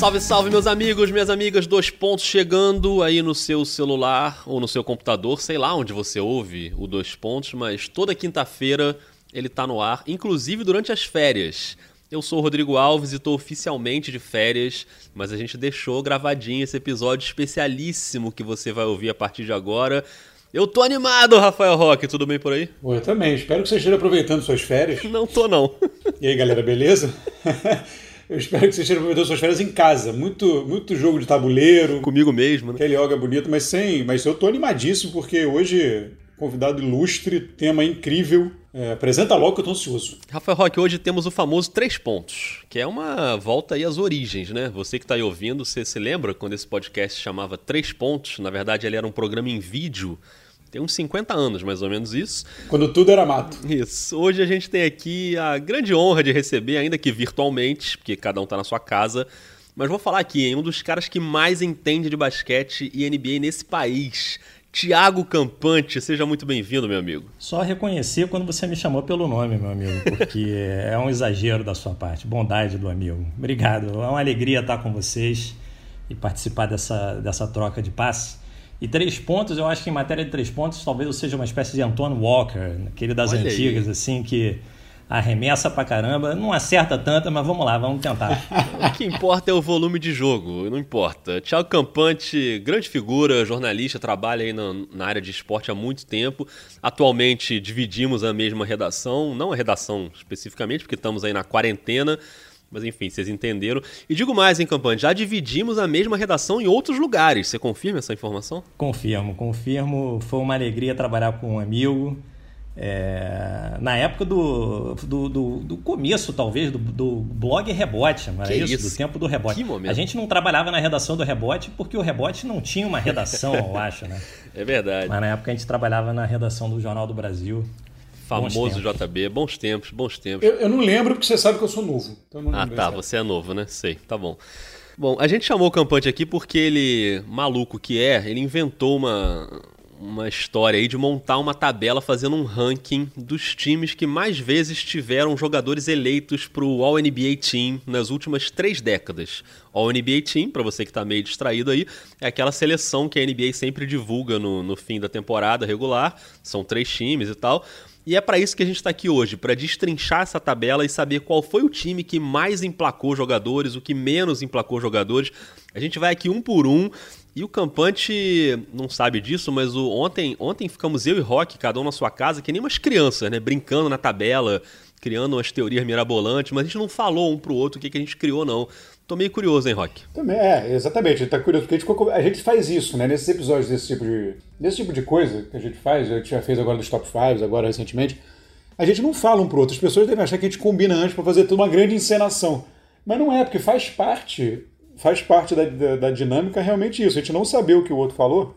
Salve, salve, meus amigos, minhas amigas, dois pontos chegando aí no seu celular ou no seu computador, sei lá onde você ouve o dois pontos, mas toda quinta-feira ele tá no ar, inclusive durante as férias. Eu sou o Rodrigo Alves e estou oficialmente de férias, mas a gente deixou gravadinho esse episódio especialíssimo que você vai ouvir a partir de agora. Eu tô animado, Rafael Roque, tudo bem por aí? Eu também, espero que você esteja aproveitando suas férias. Não tô não. E aí, galera, beleza? Eu espero que você esteja aproveitando suas férias em casa. Muito, muito jogo de tabuleiro. Comigo mesmo, né? Aquele yoga bonito, mas sem. Mas eu tô animadíssimo porque hoje, convidado ilustre, tema incrível. É, apresenta logo que eu tô ansioso. Rafael Roque, hoje temos o famoso Três Pontos, que é uma volta aí às origens, né? Você que está aí ouvindo, você se lembra quando esse podcast chamava Três Pontos? Na verdade, ele era um programa em vídeo tem uns 50 anos, mais ou menos isso. Quando tudo era mato. Isso. Hoje a gente tem aqui a grande honra de receber, ainda que virtualmente, porque cada um está na sua casa. Mas vou falar aqui, hein, um dos caras que mais entende de basquete e NBA nesse país. Tiago Campante, seja muito bem-vindo, meu amigo. Só reconhecer quando você me chamou pelo nome, meu amigo, porque é um exagero da sua parte, bondade do amigo. Obrigado, é uma alegria estar com vocês e participar dessa, dessa troca de passe. E três pontos, eu acho que em matéria de três pontos, talvez eu seja uma espécie de Antoine Walker, aquele das Olha antigas, aí. assim, que arremessa pra caramba. Não acerta tanta, mas vamos lá, vamos tentar. o que importa é o volume de jogo, não importa. Thiago Campante, grande figura, jornalista, trabalha aí na, na, área de esporte há muito tempo. Atualmente dividimos a mesma redação, não a redação especificamente, porque estamos aí na quarentena. Mas enfim, vocês entenderam. E digo mais, hein, Campanha, já dividimos a mesma redação em outros lugares. Você confirma essa informação? Confirmo, confirmo. Foi uma alegria trabalhar com um amigo. É, na época do, do, do, do, começo, talvez, do, do blog Rebote, era isso, isso, do tempo do Rebote. A gente não trabalhava na redação do Rebote porque o Rebote não tinha uma redação, eu acho, né? É verdade. Mas na época a gente trabalhava na redação do Jornal do Brasil famoso bons JB. Bons tempos, bons tempos. Eu, eu, não lembro porque você sabe que eu sou novo. Então ah, tá. Você é novo, né? Sei. Tá bom. Bom, a gente chamou o Campante aqui porque ele, maluco que é, ele inventou uma, uma história aí de montar uma tabela fazendo um ranking dos times que mais vezes tiveram jogadores eleitos para o All-NBA Team nas últimas três décadas. All-NBA Team, para você que está meio distraído aí, é aquela seleção que a NBA sempre divulga no, no fim da temporada regular. São três times e tal. E é para isso que a gente está aqui hoje, para destrinchar essa tabela e saber qual foi o time que mais emplacou jogadores, o que menos emplacou jogadores. A gente vai aqui um por um. E o Campante não sabe disso, mas o, ontem, ontem ficamos eu e Rock, cada um na sua casa, que nem umas crianças, né? Brincando na tabela, criando umas teorias mirabolantes, mas a gente não falou um pro outro o que, que a gente criou, não. Tô meio curioso, hein, Rock? Também, é, exatamente. A gente tá curioso, porque a gente, a gente faz isso, né? Nesses episódios desse tipo de. Desse tipo de coisa que a gente faz, a gente já fez agora dos top 5, agora recentemente. A gente não fala um pro outro. As pessoas devem achar que a gente combina antes para fazer toda uma grande encenação. Mas não é, porque faz parte. Faz parte da, da, da dinâmica realmente isso. A gente não saber o que o outro falou,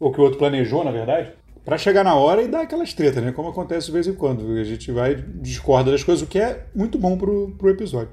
ou o que o outro planejou, na verdade, para chegar na hora e dar aquelas tretas, né? Como acontece de vez em quando. A gente vai discorda das coisas, o que é muito bom pro, pro episódio.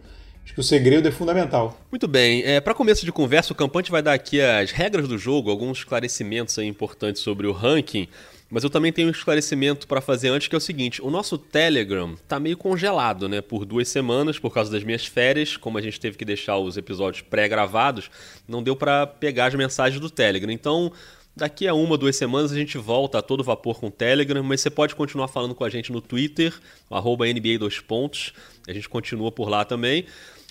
Acho que o segredo é fundamental. Muito bem. É, para começo de conversa, o Campante vai dar aqui as regras do jogo, alguns esclarecimentos importantes sobre o ranking. Mas eu também tenho um esclarecimento para fazer antes, que é o seguinte: o nosso Telegram tá meio congelado, né? Por duas semanas, por causa das minhas férias. Como a gente teve que deixar os episódios pré-gravados, não deu para pegar as mensagens do Telegram. Então, daqui a uma, duas semanas, a gente volta a todo vapor com o Telegram. Mas você pode continuar falando com a gente no Twitter, NBA dois pontos. A gente continua por lá também.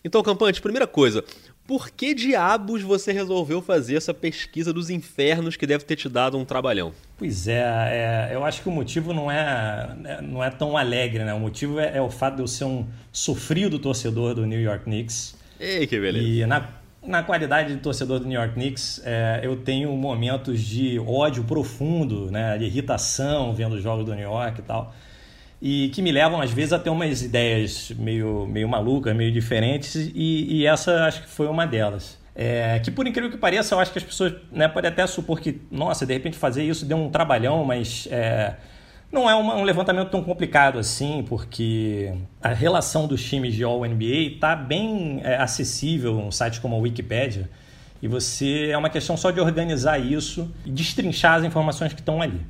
Então, Campante, primeira coisa, por que diabos você resolveu fazer essa pesquisa dos infernos que deve ter te dado um trabalhão? Pois é, é eu acho que o motivo não é, é não é tão alegre, né? O motivo é, é, o fato de eu ser um sofrido torcedor do New York Knicks. Ei, que beleza. E na, na qualidade de torcedor do New York Knicks, é, eu tenho momentos de ódio profundo, né? De irritação vendo os jogos do New York e tal e que me levam às vezes a ter umas ideias meio, meio malucas, meio diferentes, e, e essa acho que foi uma delas. É, que por incrível que pareça, eu acho que as pessoas né, podem até supor que, nossa, de repente fazer isso deu um trabalhão, mas é, não é uma, um levantamento tão complicado assim, porque a relação dos times de All-NBA está bem é, acessível um site como a Wikipedia, e você é uma questão só de organizar isso e destrinchar as informações que estão ali.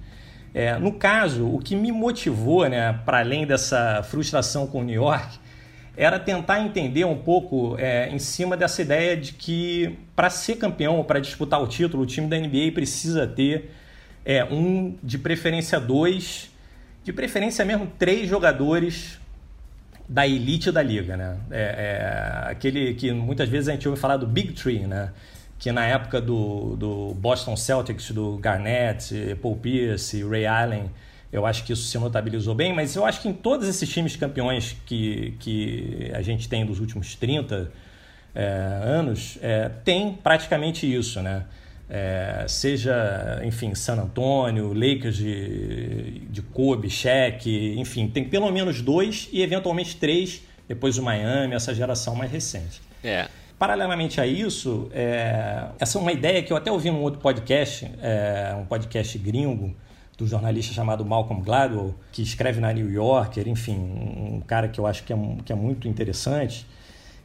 É, no caso, o que me motivou, né, para além dessa frustração com o New York, era tentar entender um pouco é, em cima dessa ideia de que para ser campeão, para disputar o título, o time da NBA precisa ter é, um, de preferência dois, de preferência mesmo três jogadores da elite da liga, né? É, é, aquele que muitas vezes a gente ouve falar do Big Three, né? Que na época do, do Boston Celtics, do Garnett, Paul Pierce, Ray Allen, eu acho que isso se notabilizou bem, mas eu acho que em todos esses times campeões que, que a gente tem dos últimos 30 é, anos, é, tem praticamente isso, né? É, seja, enfim, San Antonio, Lakers de, de Kobe, Shaq, enfim, tem pelo menos dois e eventualmente três, depois o Miami, essa geração mais recente. É. Paralelamente a isso, é, essa é uma ideia que eu até ouvi num outro podcast, é, um podcast gringo, do jornalista chamado Malcolm Gladwell, que escreve na New Yorker, enfim, um cara que eu acho que é, que é muito interessante,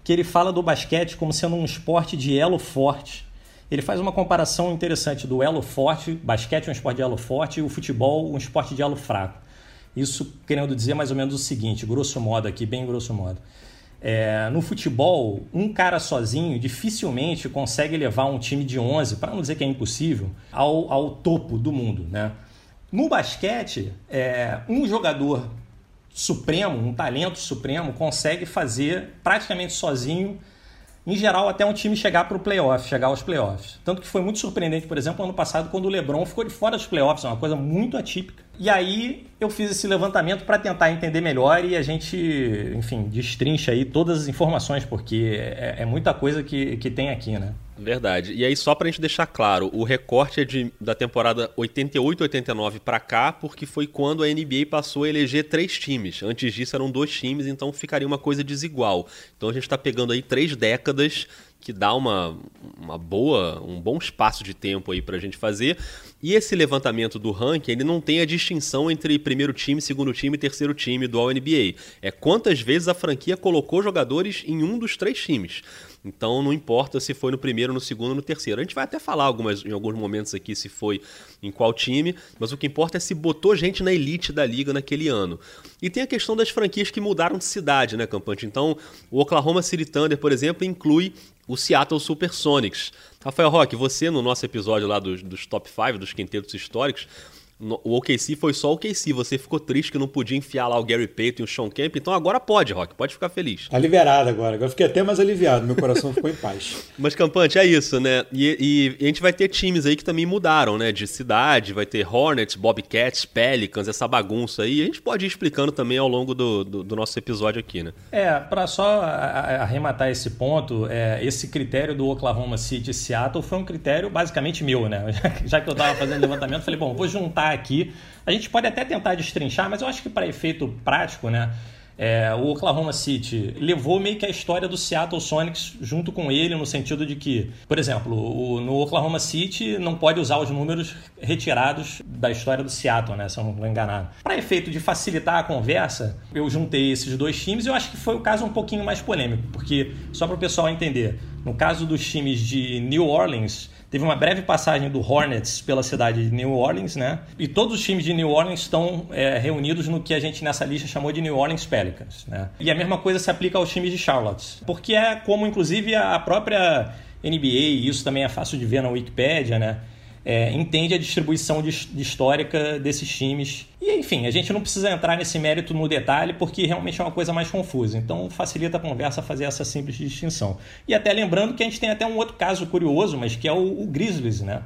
que ele fala do basquete como sendo um esporte de elo forte. Ele faz uma comparação interessante do elo forte, basquete é um esporte de elo forte, e o futebol um esporte de elo fraco. Isso querendo dizer mais ou menos o seguinte, grosso modo aqui, bem grosso modo. É, no futebol, um cara sozinho dificilmente consegue levar um time de 11, para não dizer que é impossível, ao, ao topo do mundo, né? No basquete, é, um jogador supremo, um talento supremo, consegue fazer praticamente sozinho, em geral, até um time chegar para o playoff, chegar aos playoffs. Tanto que foi muito surpreendente, por exemplo, ano passado, quando o LeBron ficou de fora dos playoffs, é uma coisa muito atípica. E aí eu fiz esse levantamento para tentar entender melhor e a gente, enfim, destrincha aí todas as informações, porque é, é muita coisa que, que tem aqui, né? Verdade. E aí, só pra gente deixar claro, o recorte é de, da temporada 88-89 para cá, porque foi quando a NBA passou a eleger três times. Antes disso eram dois times, então ficaria uma coisa desigual. Então a gente está pegando aí três décadas que dá uma, uma boa, um bom espaço de tempo aí para a gente fazer. E esse levantamento do ranking, ele não tem a distinção entre primeiro time, segundo time e terceiro time do All-NBA. É quantas vezes a franquia colocou jogadores em um dos três times. Então não importa se foi no primeiro, no segundo no terceiro. A gente vai até falar algumas, em alguns momentos aqui se foi em qual time, mas o que importa é se botou gente na elite da liga naquele ano. E tem a questão das franquias que mudaram de cidade, né, Campante? Então, o Oklahoma City Thunder, por exemplo, inclui o Seattle Supersonics. Rafael Roque, você no nosso episódio lá dos, dos top 5, dos quintetos históricos, o OKC foi só o OKC. Você ficou triste que não podia enfiar lá o Gary Payton e o Sean Kemp. Então agora pode, Rock. Pode ficar feliz. Tá liberado agora. Agora fiquei até mais aliviado. Meu coração ficou em paz. Mas, Campante, é isso, né? E, e, a gente vai ter times aí que também mudaram, né? De cidade. Vai ter Hornets, Bobcats, Pelicans, essa bagunça aí. A gente pode ir explicando também ao longo do, do, do nosso episódio aqui, né? É, para só arrematar esse ponto, é, esse critério do Oklahoma City e Seattle foi um critério basicamente meu, né? Já que eu tava fazendo levantamento, falei, bom, vou juntar aqui. A gente pode até tentar destrinchar, mas eu acho que para efeito prático, né? É, o Oklahoma City levou meio que a história do Seattle Sonics junto com ele, no sentido de que, por exemplo, o, no Oklahoma City não pode usar os números retirados da história do Seattle, né? Se eu não estou enganado. Para efeito de facilitar a conversa, eu juntei esses dois times e eu acho que foi o caso um pouquinho mais polêmico, porque, só para o pessoal entender, no caso dos times de New Orleans, Teve uma breve passagem do Hornets pela cidade de New Orleans, né? E todos os times de New Orleans estão é, reunidos no que a gente nessa lista chamou de New Orleans Pelicans, né? E a mesma coisa se aplica aos times de Charlotte, porque é como inclusive a própria NBA, e isso também é fácil de ver na Wikipedia, né? É, entende a distribuição de, de histórica desses times. E enfim, a gente não precisa entrar nesse mérito no detalhe porque realmente é uma coisa mais confusa. Então facilita a conversa fazer essa simples distinção. E até lembrando que a gente tem até um outro caso curioso, mas que é o, o Grizzlies, né?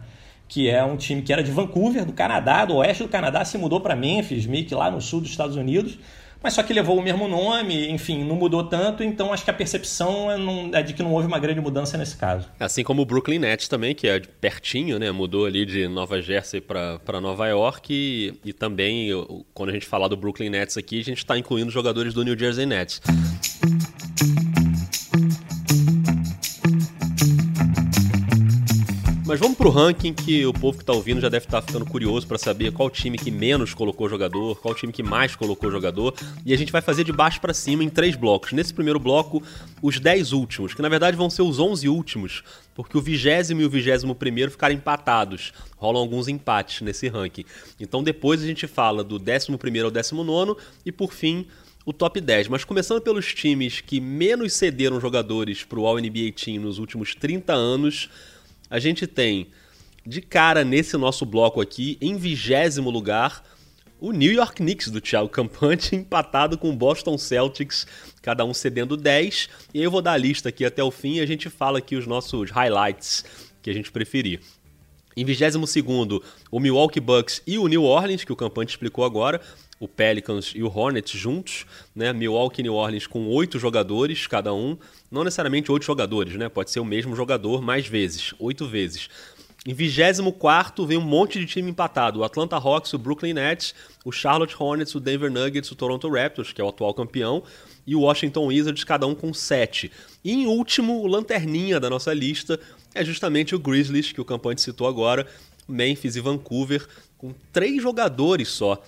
que é um time que era de Vancouver, do Canadá, do oeste do Canadá, se mudou para Memphis, meio que lá no sul dos Estados Unidos, mas só que levou o mesmo nome, enfim, não mudou tanto, então acho que a percepção é, não, é, de que não houve uma grande mudança nesse caso. Assim como o Brooklyn Nets também, que é pertinho, né? Mudou ali de Nova Jersey para Nova York e, e também, quando a gente falar do Brooklyn Nets aqui, a gente está incluindo jogadores do New Jersey Nets. Mas vamos pro ranking que o povo que tá ouvindo já deve estar tá ficando curioso para saber qual time que menos colocou jogador, qual time que mais colocou jogador. E a gente vai fazer de baixo para cima em três blocos. Nesse primeiro bloco, os 10 últimos, que na verdade vão ser os 11 últimos, porque o vigésimo e o vigésimo primeiro ficaram empatados. Rolam alguns empates nesse ranking. Então depois a gente fala do décimo primeiro ao décimo nono e por fim o top 10. Mas começando pelos times que menos cederam jogadores para o All-NBA Team nos últimos 30 anos, a gente tem de cara nesse nosso bloco aqui, em vigésimo lugar, o New York Knicks do Thiago Campante empatado com o Boston Celtics, cada um cedendo 10. E eu vou dar a lista aqui até o fim e a gente fala aqui os nossos highlights que a gente preferir. Em 22 o Milwaukee Bucks e o New Orleans, que o Campante explicou agora, o Pelicans e o Hornets juntos, né? Milwaukee e New Orleans com oito jogadores cada um, não necessariamente oito jogadores, né? Pode ser o mesmo jogador mais vezes, oito vezes. Em 24 vem um monte de time empatado: o Atlanta Hawks, o Brooklyn Nets, o Charlotte Hornets, o Denver Nuggets, o Toronto Raptors, que é o atual campeão, e o Washington Wizards, cada um com 7. E em último, o lanterninha da nossa lista é justamente o Grizzlies, que o Campante citou agora, Memphis e Vancouver, com três jogadores só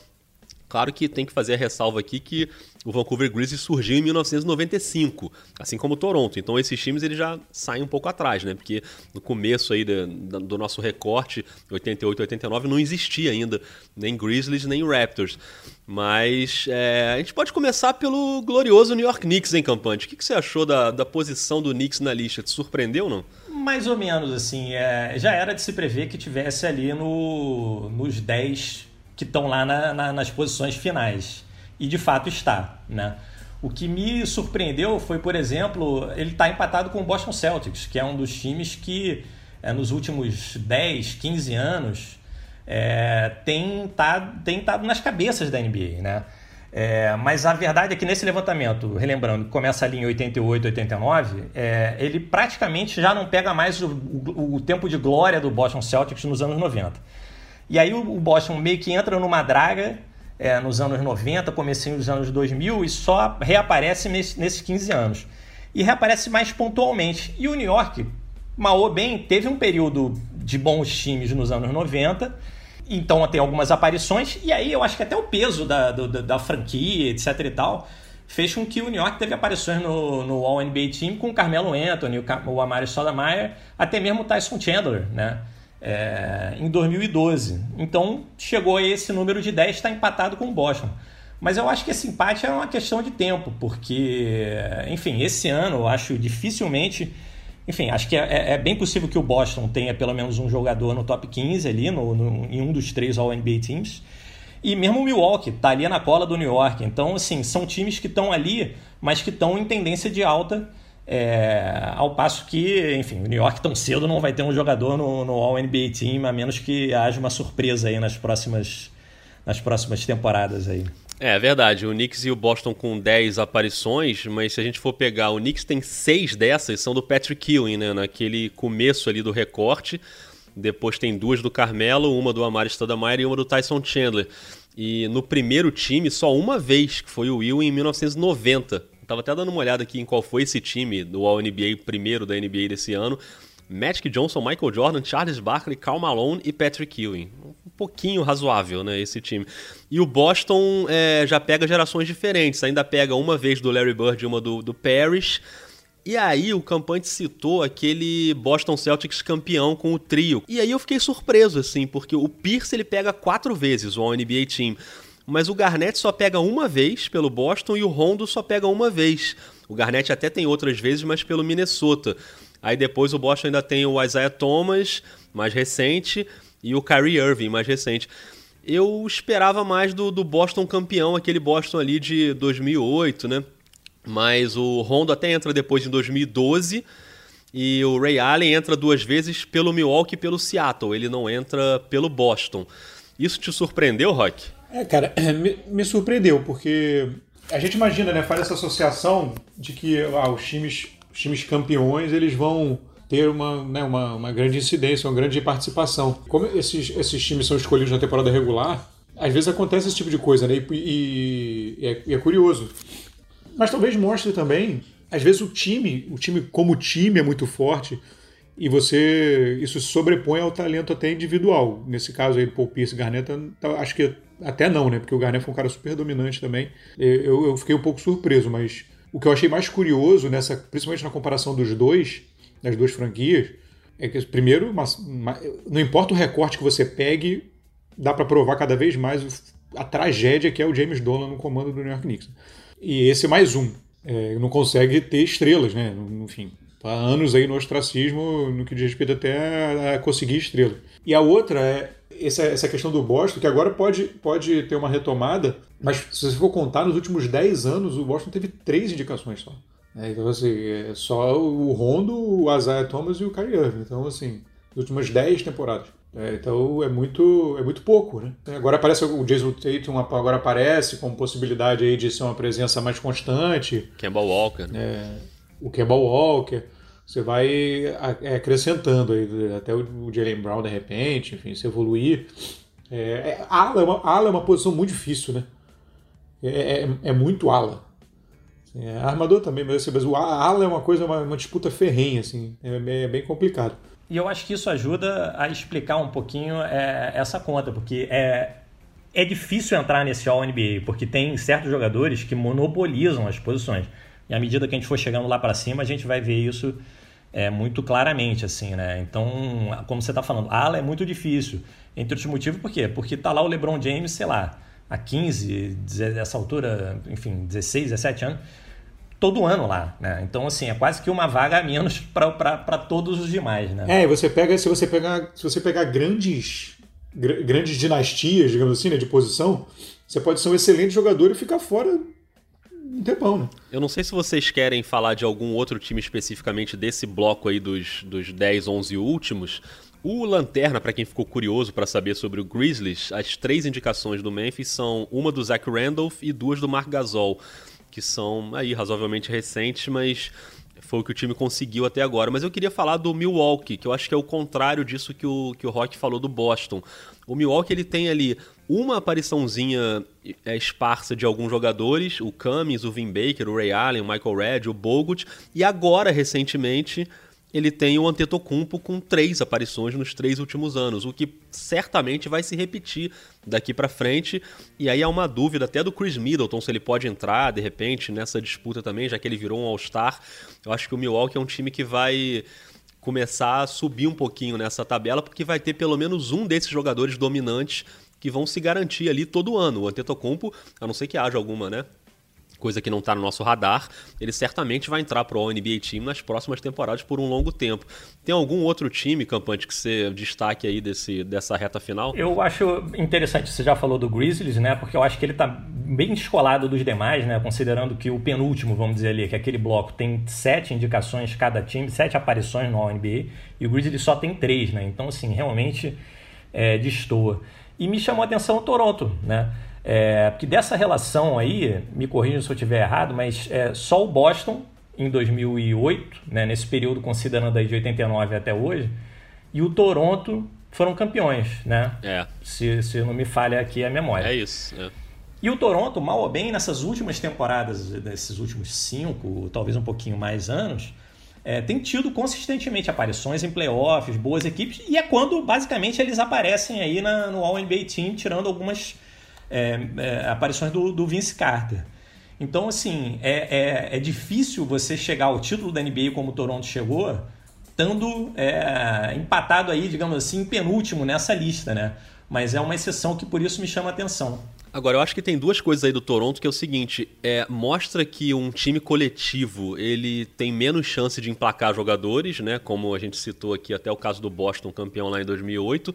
Claro que tem que fazer a ressalva aqui que o Vancouver Grizzlies surgiu em 1995, assim como o Toronto. Então esses times eles já saem um pouco atrás, né? Porque no começo aí do, do nosso recorte, 88, 89, não existia ainda nem Grizzlies nem Raptors. Mas é, a gente pode começar pelo glorioso New York Knicks, hein, Campante? O que, que você achou da, da posição do Knicks na lista? Te surpreendeu ou não? Mais ou menos, assim. É, já era de se prever que tivesse ali no, nos 10 que estão lá na, na, nas posições finais. E de fato está. Né? O que me surpreendeu foi, por exemplo, ele está empatado com o Boston Celtics, que é um dos times que é, nos últimos 10, 15 anos é, tem estado tem tado nas cabeças da NBA. Né? É, mas a verdade é que nesse levantamento, relembrando, começa ali em 88, 89, é, ele praticamente já não pega mais o, o, o tempo de glória do Boston Celtics nos anos 90. E aí o Boston meio que entra numa draga é, nos anos 90, comecinho dos anos 2000 e só reaparece nesse, nesses 15 anos. E reaparece mais pontualmente. E o New York, mal ou bem, teve um período de bons times nos anos 90, então tem algumas aparições, e aí eu acho que até o peso da, do, da franquia, etc e tal, fez com que o New York teve aparições no, no All-NBA Team com o Carmelo Anthony, o, o Amari Stoudemire, até mesmo o Tyson Chandler, né? É, em 2012. Então chegou a esse número de 10, está empatado com o Boston. Mas eu acho que esse empate é uma questão de tempo, porque, enfim, esse ano eu acho dificilmente. Enfim, acho que é, é, é bem possível que o Boston tenha pelo menos um jogador no top 15 ali, no, no em um dos três All-NBA Teams. E mesmo o Milwaukee está ali na cola do New York. Então, assim, são times que estão ali, mas que estão em tendência de alta é, ao passo que, enfim, o New York tão cedo não vai ter um jogador no, no All-NBA Team, a menos que haja uma surpresa aí nas próximas, nas próximas temporadas aí. É, é verdade, o Knicks e o Boston com 10 aparições, mas se a gente for pegar, o Knicks tem 6 dessas, são do Patrick Ewing, né, naquele começo ali do recorte, depois tem duas do Carmelo, uma do Amari Stoudemire e uma do Tyson Chandler. E no primeiro time, só uma vez, que foi o Ewing em 1990, Tava até dando uma olhada aqui em qual foi esse time do All-NBA primeiro da NBA desse ano. Magic Johnson, Michael Jordan, Charles Barkley, Karl Malone e Patrick Ewing. Um pouquinho razoável, né, esse time. E o Boston é, já pega gerações diferentes. Ainda pega uma vez do Larry Bird e uma do, do Parrish. E aí o Campante citou aquele Boston Celtics campeão com o trio. E aí eu fiquei surpreso, assim, porque o Pierce ele pega quatro vezes o All-NBA Team mas o Garnett só pega uma vez pelo Boston e o Rondo só pega uma vez. O Garnett até tem outras vezes, mas pelo Minnesota. Aí depois o Boston ainda tem o Isaiah Thomas, mais recente, e o Kyrie Irving, mais recente. Eu esperava mais do, do Boston campeão, aquele Boston ali de 2008, né? Mas o Rondo até entra depois em 2012 e o Ray Allen entra duas vezes pelo Milwaukee e pelo Seattle. Ele não entra pelo Boston. Isso te surpreendeu, Rock? É, cara, me, me, surpreendeu, porque a gente imagina, né, faz essa associação de que ah, os, times, os times campeões eles vão ter uma, né, uma, uma grande incidência, uma grande participação. Como esses, esses times são escolhidos na temporada regular, às vezes acontece esse tipo de coisa, né? E, e, e, é, e, é, curioso. Mas talvez mostre também, às vezes o time, o time como time é muito forte e você isso sobrepõe ao talento até individual. Nesse caso aí, Paul Pierce Garnett, acho que até não, né? Porque o Garnett foi um cara super dominante também. Eu, eu fiquei um pouco surpreso, mas o que eu achei mais curioso, nessa, principalmente na comparação dos dois, das duas franquias, é que, primeiro, uma, não importa o recorte que você pegue, dá para provar cada vez mais a tragédia que é o James Dolan no comando do New York Knicks. E esse é mais um. É, não consegue ter estrelas, né? Enfim, tá anos aí no ostracismo no que diz respeito até a conseguir estrelas. E a outra é essa, essa questão do Boston, que agora pode, pode ter uma retomada, mas se você for contar, nos últimos 10 anos o Boston teve três indicações só. É, então, assim, é só o Rondo, o Isaiah Thomas e o Kyrie Irving. Então, assim, nas últimas 10 temporadas. É, então é muito, é muito pouco, né? Agora aparece o Jason Tatum agora aparece com possibilidade aí de ser uma presença mais constante. Kemba Walker. É, o Kemba Walker. Você vai é, acrescentando aí, até o Jalen Brown de repente, enfim, se evoluir. É, é, ala, é uma, ala é uma posição muito difícil, né? É, é, é muito ala. É, armador também, mas, assim, mas o ala é uma coisa, uma, uma disputa ferrenha, assim, é, é, bem complicado. E eu acho que isso ajuda a explicar um pouquinho essa conta, porque é, é difícil entrar nesse All-NBA, porque tem certos jogadores que monopolizam as posições. E à medida que a gente for chegando lá para cima, a gente vai ver isso é, muito claramente, assim, né? Então, como você está falando, ala é muito difícil. Entre outros motivos, por quê? Porque tá lá o LeBron James, sei lá, há 15, dessa altura, enfim, 16, 17 anos, todo ano lá, né? Então, assim, é quase que uma vaga a menos para todos os demais, né? É, você pega, se você pegar, se você pegar grandes, gr grandes dinastias, digamos assim, né, de posição, você pode ser um excelente jogador e ficar fora um tempão, né? Eu não sei se vocês querem falar de algum outro time especificamente desse bloco aí dos, dos 10, 11 últimos, o Lanterna, para quem ficou curioso para saber sobre o Grizzlies, as três indicações do Memphis são uma do Zach Randolph e duas do Mark Gasol, que são aí razoavelmente recentes, mas foi o que o time conseguiu até agora. Mas eu queria falar do Milwaukee, que eu acho que é o contrário disso que o, que o Rock falou do Boston. O Milwaukee ele tem ali uma apariçãozinha é, esparsa de alguns jogadores, o Cummings, o Vin Baker, o Ray Allen, o Michael Red, o Bogut, e agora, recentemente, ele tem o Antetokounmpo com três aparições nos três últimos anos, o que certamente vai se repetir daqui para frente. E aí há uma dúvida até do Chris Middleton se ele pode entrar de repente nessa disputa também, já que ele virou um All-Star. Eu acho que o Milwaukee é um time que vai começar a subir um pouquinho nessa tabela, porque vai ter pelo menos um desses jogadores dominantes que vão se garantir ali todo ano. O Antetokounmpo, a não ser que haja alguma, né? coisa que não está no nosso radar, ele certamente vai entrar para o NBA Team nas próximas temporadas por um longo tempo. Tem algum outro time, Campante, que você destaque aí desse, dessa reta final? Eu acho interessante, você já falou do Grizzlies, né? Porque eu acho que ele está bem descolado dos demais, né? Considerando que o penúltimo, vamos dizer ali, que é aquele bloco, tem sete indicações cada time, sete aparições no NBA, e o Grizzlies só tem três, né? Então, assim, realmente é, destoa. E me chamou a atenção o Toronto, né? É, porque dessa relação aí, me corrija se eu estiver errado, mas é, só o Boston em 2008, né, nesse período considerando aí de 89 até hoje, e o Toronto foram campeões, né? É. Se, se não me falha aqui a memória. É isso. É. E o Toronto, mal ou bem, nessas últimas temporadas, desses últimos cinco, talvez um pouquinho mais anos, é, tem tido consistentemente aparições em playoffs, boas equipes, e é quando basicamente eles aparecem aí na, no All-NBA Team, tirando algumas é, é, aparições do, do, Vince Carter. Então, assim, é, é, é, difícil você chegar ao título da NBA como o Toronto chegou, estando é, empatado aí, digamos assim, penúltimo nessa lista, né? Mas é uma exceção que por isso me chama a atenção. Agora, eu acho que tem duas coisas aí do Toronto que é o seguinte: é, mostra que um time coletivo ele tem menos chance de emplacar jogadores, né? Como a gente citou aqui, até o caso do Boston, campeão lá em 2008.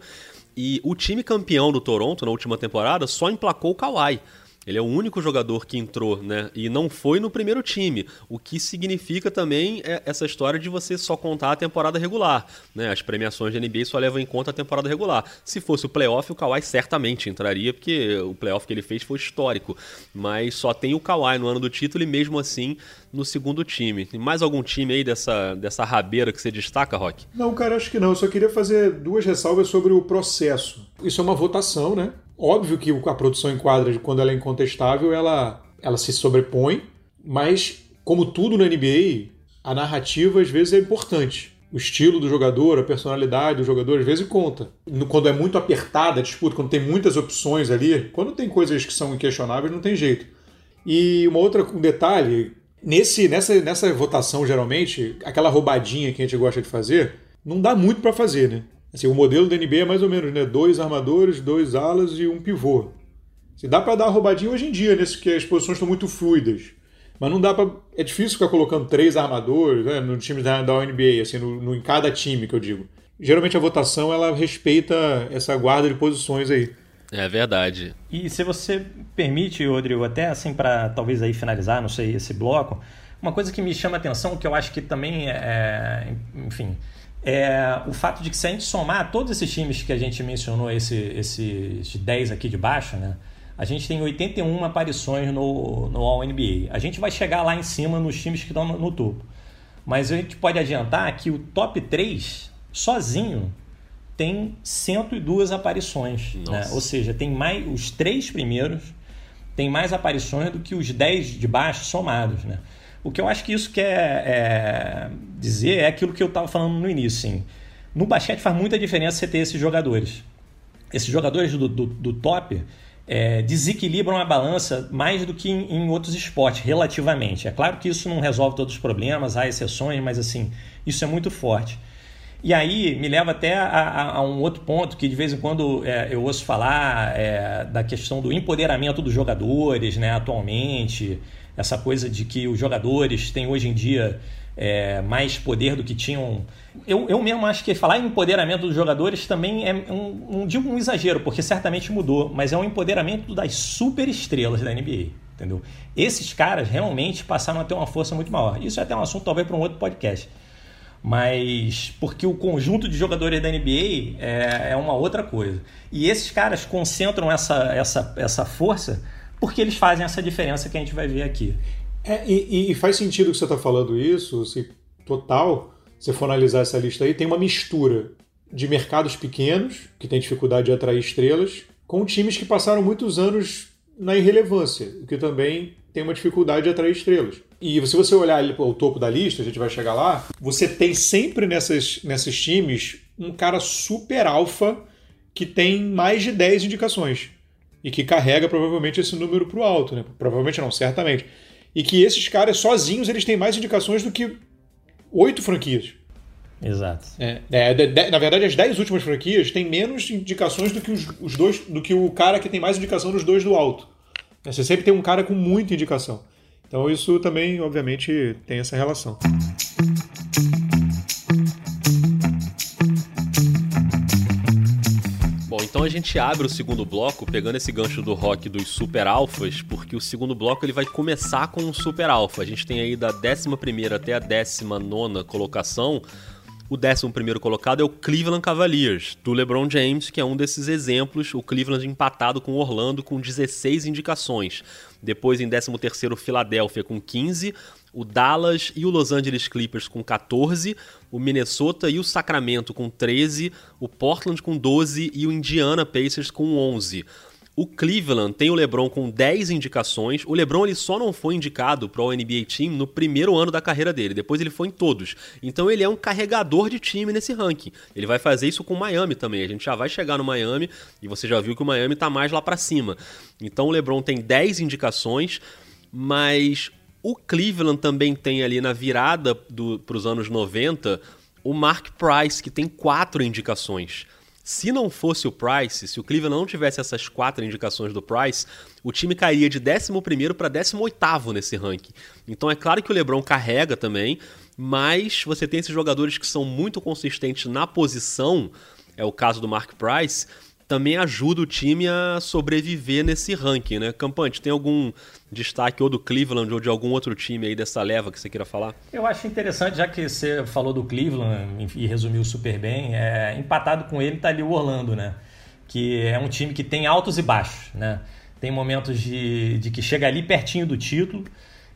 E o time campeão do Toronto na última temporada só emplacou o Kawhi. Ele é o único jogador que entrou, né? E não foi no primeiro time. O que significa também é essa história de você só contar a temporada regular. Né? As premiações da NBA só levam em conta a temporada regular. Se fosse o playoff, o Kawhi certamente entraria, porque o playoff que ele fez foi histórico. Mas só tem o Kawhi no ano do título e mesmo assim no segundo time. Tem mais algum time aí dessa, dessa rabeira que você destaca, Rock? Não, cara, acho que não. Eu só queria fazer duas ressalvas sobre o processo. Isso é uma votação, né? Óbvio que a produção em quadra, quando ela é incontestável, ela, ela se sobrepõe, mas, como tudo na NBA, a narrativa às vezes é importante. O estilo do jogador, a personalidade do jogador, às vezes conta. Quando é muito apertada a disputa, quando tem muitas opções ali, quando tem coisas que são inquestionáveis, não tem jeito. E uma outra um detalhe, nesse, nessa, nessa votação, geralmente, aquela roubadinha que a gente gosta de fazer, não dá muito para fazer, né? Assim, o modelo da NBA é mais ou menos, né? Dois armadores, dois alas e um pivô. Se dá para dar roubadinha hoje em dia, nesse que as posições estão muito fluidas. Mas não dá para. É difícil ficar colocando três armadores né, no time da, da NBA, assim, no, no, em cada time que eu digo. Geralmente a votação ela respeita essa guarda de posições aí. É verdade. E se você permite, Rodrigo, até assim para talvez aí finalizar, não sei, esse bloco, uma coisa que me chama a atenção, que eu acho que também é, enfim, é o fato de que se a gente somar todos esses times que a gente mencionou, esse, esses 10 aqui de baixo, né? A gente tem 81 aparições no, no All-NBA. A gente vai chegar lá em cima nos times que estão no, no topo. Mas a gente pode adiantar que o top 3, sozinho, tem 102 aparições. Né? Ou seja, tem mais os três primeiros tem mais aparições do que os 10 de baixo somados. Né? O que eu acho que isso quer é, dizer é aquilo que eu estava falando no início. Sim. No basquete faz muita diferença você ter esses jogadores. Esses jogadores do, do, do top é, desequilibram a balança mais do que em, em, outros esportes, relativamente. É claro que isso não resolve todos os problemas, há exceções, mas assim, isso é muito forte. E aí me leva até a, a, a um outro ponto que de vez em quando é, eu ouço falar é, da questão do empoderamento dos jogadores né, atualmente, essa coisa de que os jogadores têm hoje em dia é, mais poder do que tinham. Eu, eu mesmo acho que falar em empoderamento dos jogadores também é um, digo um exagero, porque certamente mudou, mas é um empoderamento das super estrelas da NBA. Entendeu? Esses caras realmente passaram a ter uma força muito maior. Isso é até um assunto talvez para um outro podcast mas porque o conjunto de jogadores da NBA é, é, uma outra coisa. E esses caras concentram essa, essa, essa força porque eles fazem essa diferença que a gente vai ver aqui. É, e, e, faz sentido que você está falando isso, se total, se for analisar essa lista aí, tem uma mistura de mercados pequenos, que tem dificuldade de atrair estrelas, com times que passaram muitos anos na irrelevância, que também tem uma dificuldade de atrair estrelas. E se você olhar o topo da lista, a gente vai chegar lá, você tem sempre nessas, nesses times um cara super alfa que tem mais de 10 indicações. E que carrega provavelmente esse número para o alto, né? Provavelmente não, certamente. E que esses caras sozinhos eles têm mais indicações do que oito franquias. Exato. É, é de, de, na verdade, as 10 últimas franquias têm menos indicações do que os, os, dois, do que o cara que tem mais indicação dos dois do alto. Você sempre tem um cara com muita indicação. Então isso também, obviamente, tem essa relação. Então a gente abre o segundo bloco pegando esse gancho do rock dos super alfas, porque o segundo bloco ele vai começar com um super alfa. A gente tem aí da 11 até a 19 colocação. O 11 colocado é o Cleveland Cavaliers, do LeBron James, que é um desses exemplos. O Cleveland empatado com o Orlando com 16 indicações. Depois, em 13º, o Philadelphia com 15, o Dallas e o Los Angeles Clippers com 14, o Minnesota e o Sacramento com 13, o Portland com 12 e o Indiana Pacers com 11. O Cleveland tem o LeBron com 10 indicações. O LeBron ele só não foi indicado para o NBA Team no primeiro ano da carreira dele, depois ele foi em todos. Então ele é um carregador de time nesse ranking. Ele vai fazer isso com o Miami também. A gente já vai chegar no Miami e você já viu que o Miami está mais lá para cima. Então o LeBron tem 10 indicações, mas o Cleveland também tem ali na virada para os anos 90 o Mark Price, que tem quatro indicações. Se não fosse o Price, se o Cleveland não tivesse essas quatro indicações do Price, o time cairia de 11 para 18 nesse ranking. Então é claro que o LeBron carrega também, mas você tem esses jogadores que são muito consistentes na posição, é o caso do Mark Price, também ajuda o time a sobreviver nesse ranking, né? Campante, tem algum destaque ou do Cleveland ou de algum outro time aí dessa leva que você queira falar? Eu acho interessante, já que você falou do Cleveland e resumiu super bem, é, empatado com ele está ali o Orlando, né? Que é um time que tem altos e baixos, né? Tem momentos de, de que chega ali pertinho do título,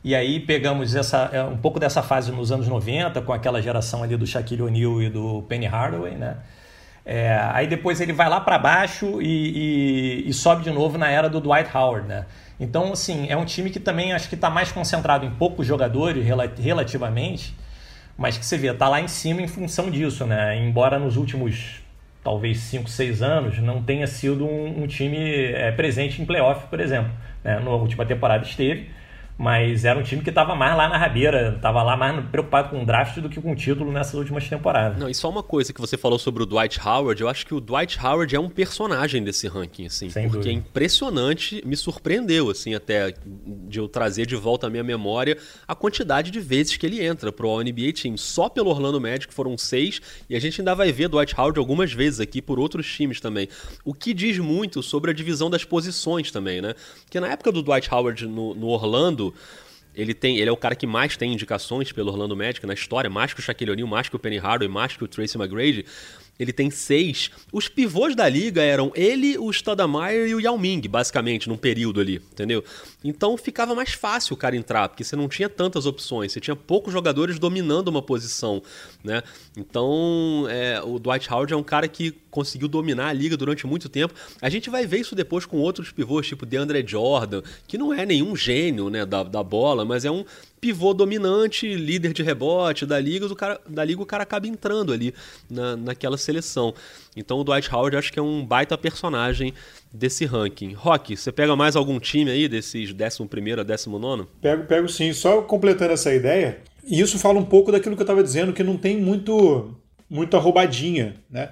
e aí pegamos essa, é, um pouco dessa fase nos anos 90, com aquela geração ali do Shaquille O'Neal e do Penny Hardaway, né? É, aí depois ele vai lá para baixo e, e, e, sobe de novo na era do Dwight Howard, né? Então, assim, é um time que também acho que está mais concentrado em poucos jogadores relativamente, mas que você vê, está lá em cima em função disso, né? Embora nos últimos, talvez, 5, 6 anos, não tenha sido um, um time é, presente em playoff, por exemplo. Né? Na última temporada esteve, mas era um time que estava mais lá na rabeira, estava lá mais preocupado com o draft do que com o título nessas últimas temporadas. Não, e só uma coisa que você falou sobre o Dwight Howard, eu acho que o Dwight Howard é um personagem desse ranking, assim, Sem porque dúvida. é impressionante, me surpreendeu, assim, até de eu trazer de volta à minha memória a quantidade de vezes que ele entra pro All-NBA Team. Só pelo Orlando Magic foram seis, e a gente ainda vai ver Dwight Howard algumas vezes aqui por outros times também. O que diz muito sobre a divisão das posições também, né? Porque na época do Dwight Howard no, no Orlando, ele, tem, ele é o cara que mais tem indicações pelo Orlando Magic na história, mais que o Shaquille O'Neal, mais que o Penny Hardaway, mais que o Tracy McGrady. Ele tem seis. Os pivôs da liga eram ele, o Stoudemire e o Yao Ming, basicamente, num período ali, entendeu? Então ficava mais fácil o cara entrar, porque você não tinha tantas opções, você tinha poucos jogadores dominando uma posição, né? Então, é, o Dwight Howard é um cara que conseguiu dominar a liga durante muito tempo. A gente vai ver isso depois com outros pivôs, tipo DeAndre Jordan, que não é nenhum gênio né, da, da bola, mas é um pivô dominante, líder de rebote da liga, do cara, da liga o cara acaba entrando ali na, naquela seleção. Então o Dwight Howard acho que é um baita personagem desse ranking. Rock, você pega mais algum time aí desses 11 a 19? Pego, pego sim. Só completando essa ideia, e isso fala um pouco daquilo que eu estava dizendo, que não tem muito muita roubadinha, né?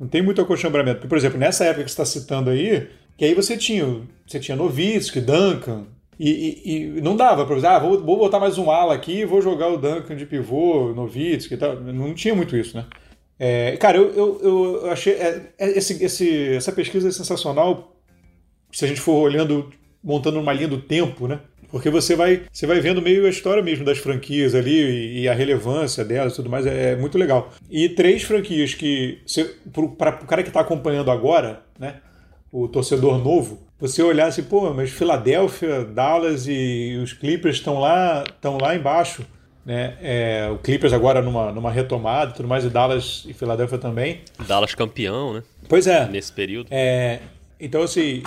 Não tem muito acolchambramento. Porque, por exemplo, nessa época que você está citando aí, que aí você tinha, você tinha Novitsky, Duncan, e, e, e não dava para ah, vou, vou botar mais um ala aqui, vou jogar o Duncan de pivô, Novitsky e tal. Não tinha muito isso, né? É, cara, eu, eu, eu achei. É, esse, esse, essa pesquisa é sensacional se a gente for olhando, montando uma linha do tempo, né? Porque você vai, você vai vendo meio a história mesmo das franquias ali e, e a relevância delas e tudo mais, é, é, muito legal. E três franquias que, para o cara que está acompanhando agora, né? O torcedor novo, você olhar assim, pô, mas Filadélfia, Dallas e os Clippers estão lá, estão lá embaixo. Né? É, o Clippers agora numa, numa retomada e tudo mais, e Dallas e Filadélfia também. Dallas campeão, né? Pois é. Nesse período. É, então, assim,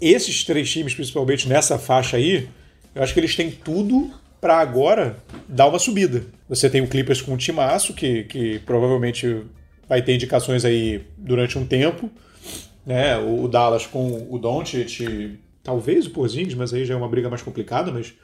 esses três times, principalmente nessa faixa aí, eu acho que eles têm tudo para agora dar uma subida. Você tem o Clippers com um timaço, que, que provavelmente vai ter indicações aí durante um tempo. Né? O Dallas com o Doncic, talvez o Porzingis, mas aí já é uma briga mais complicada, mas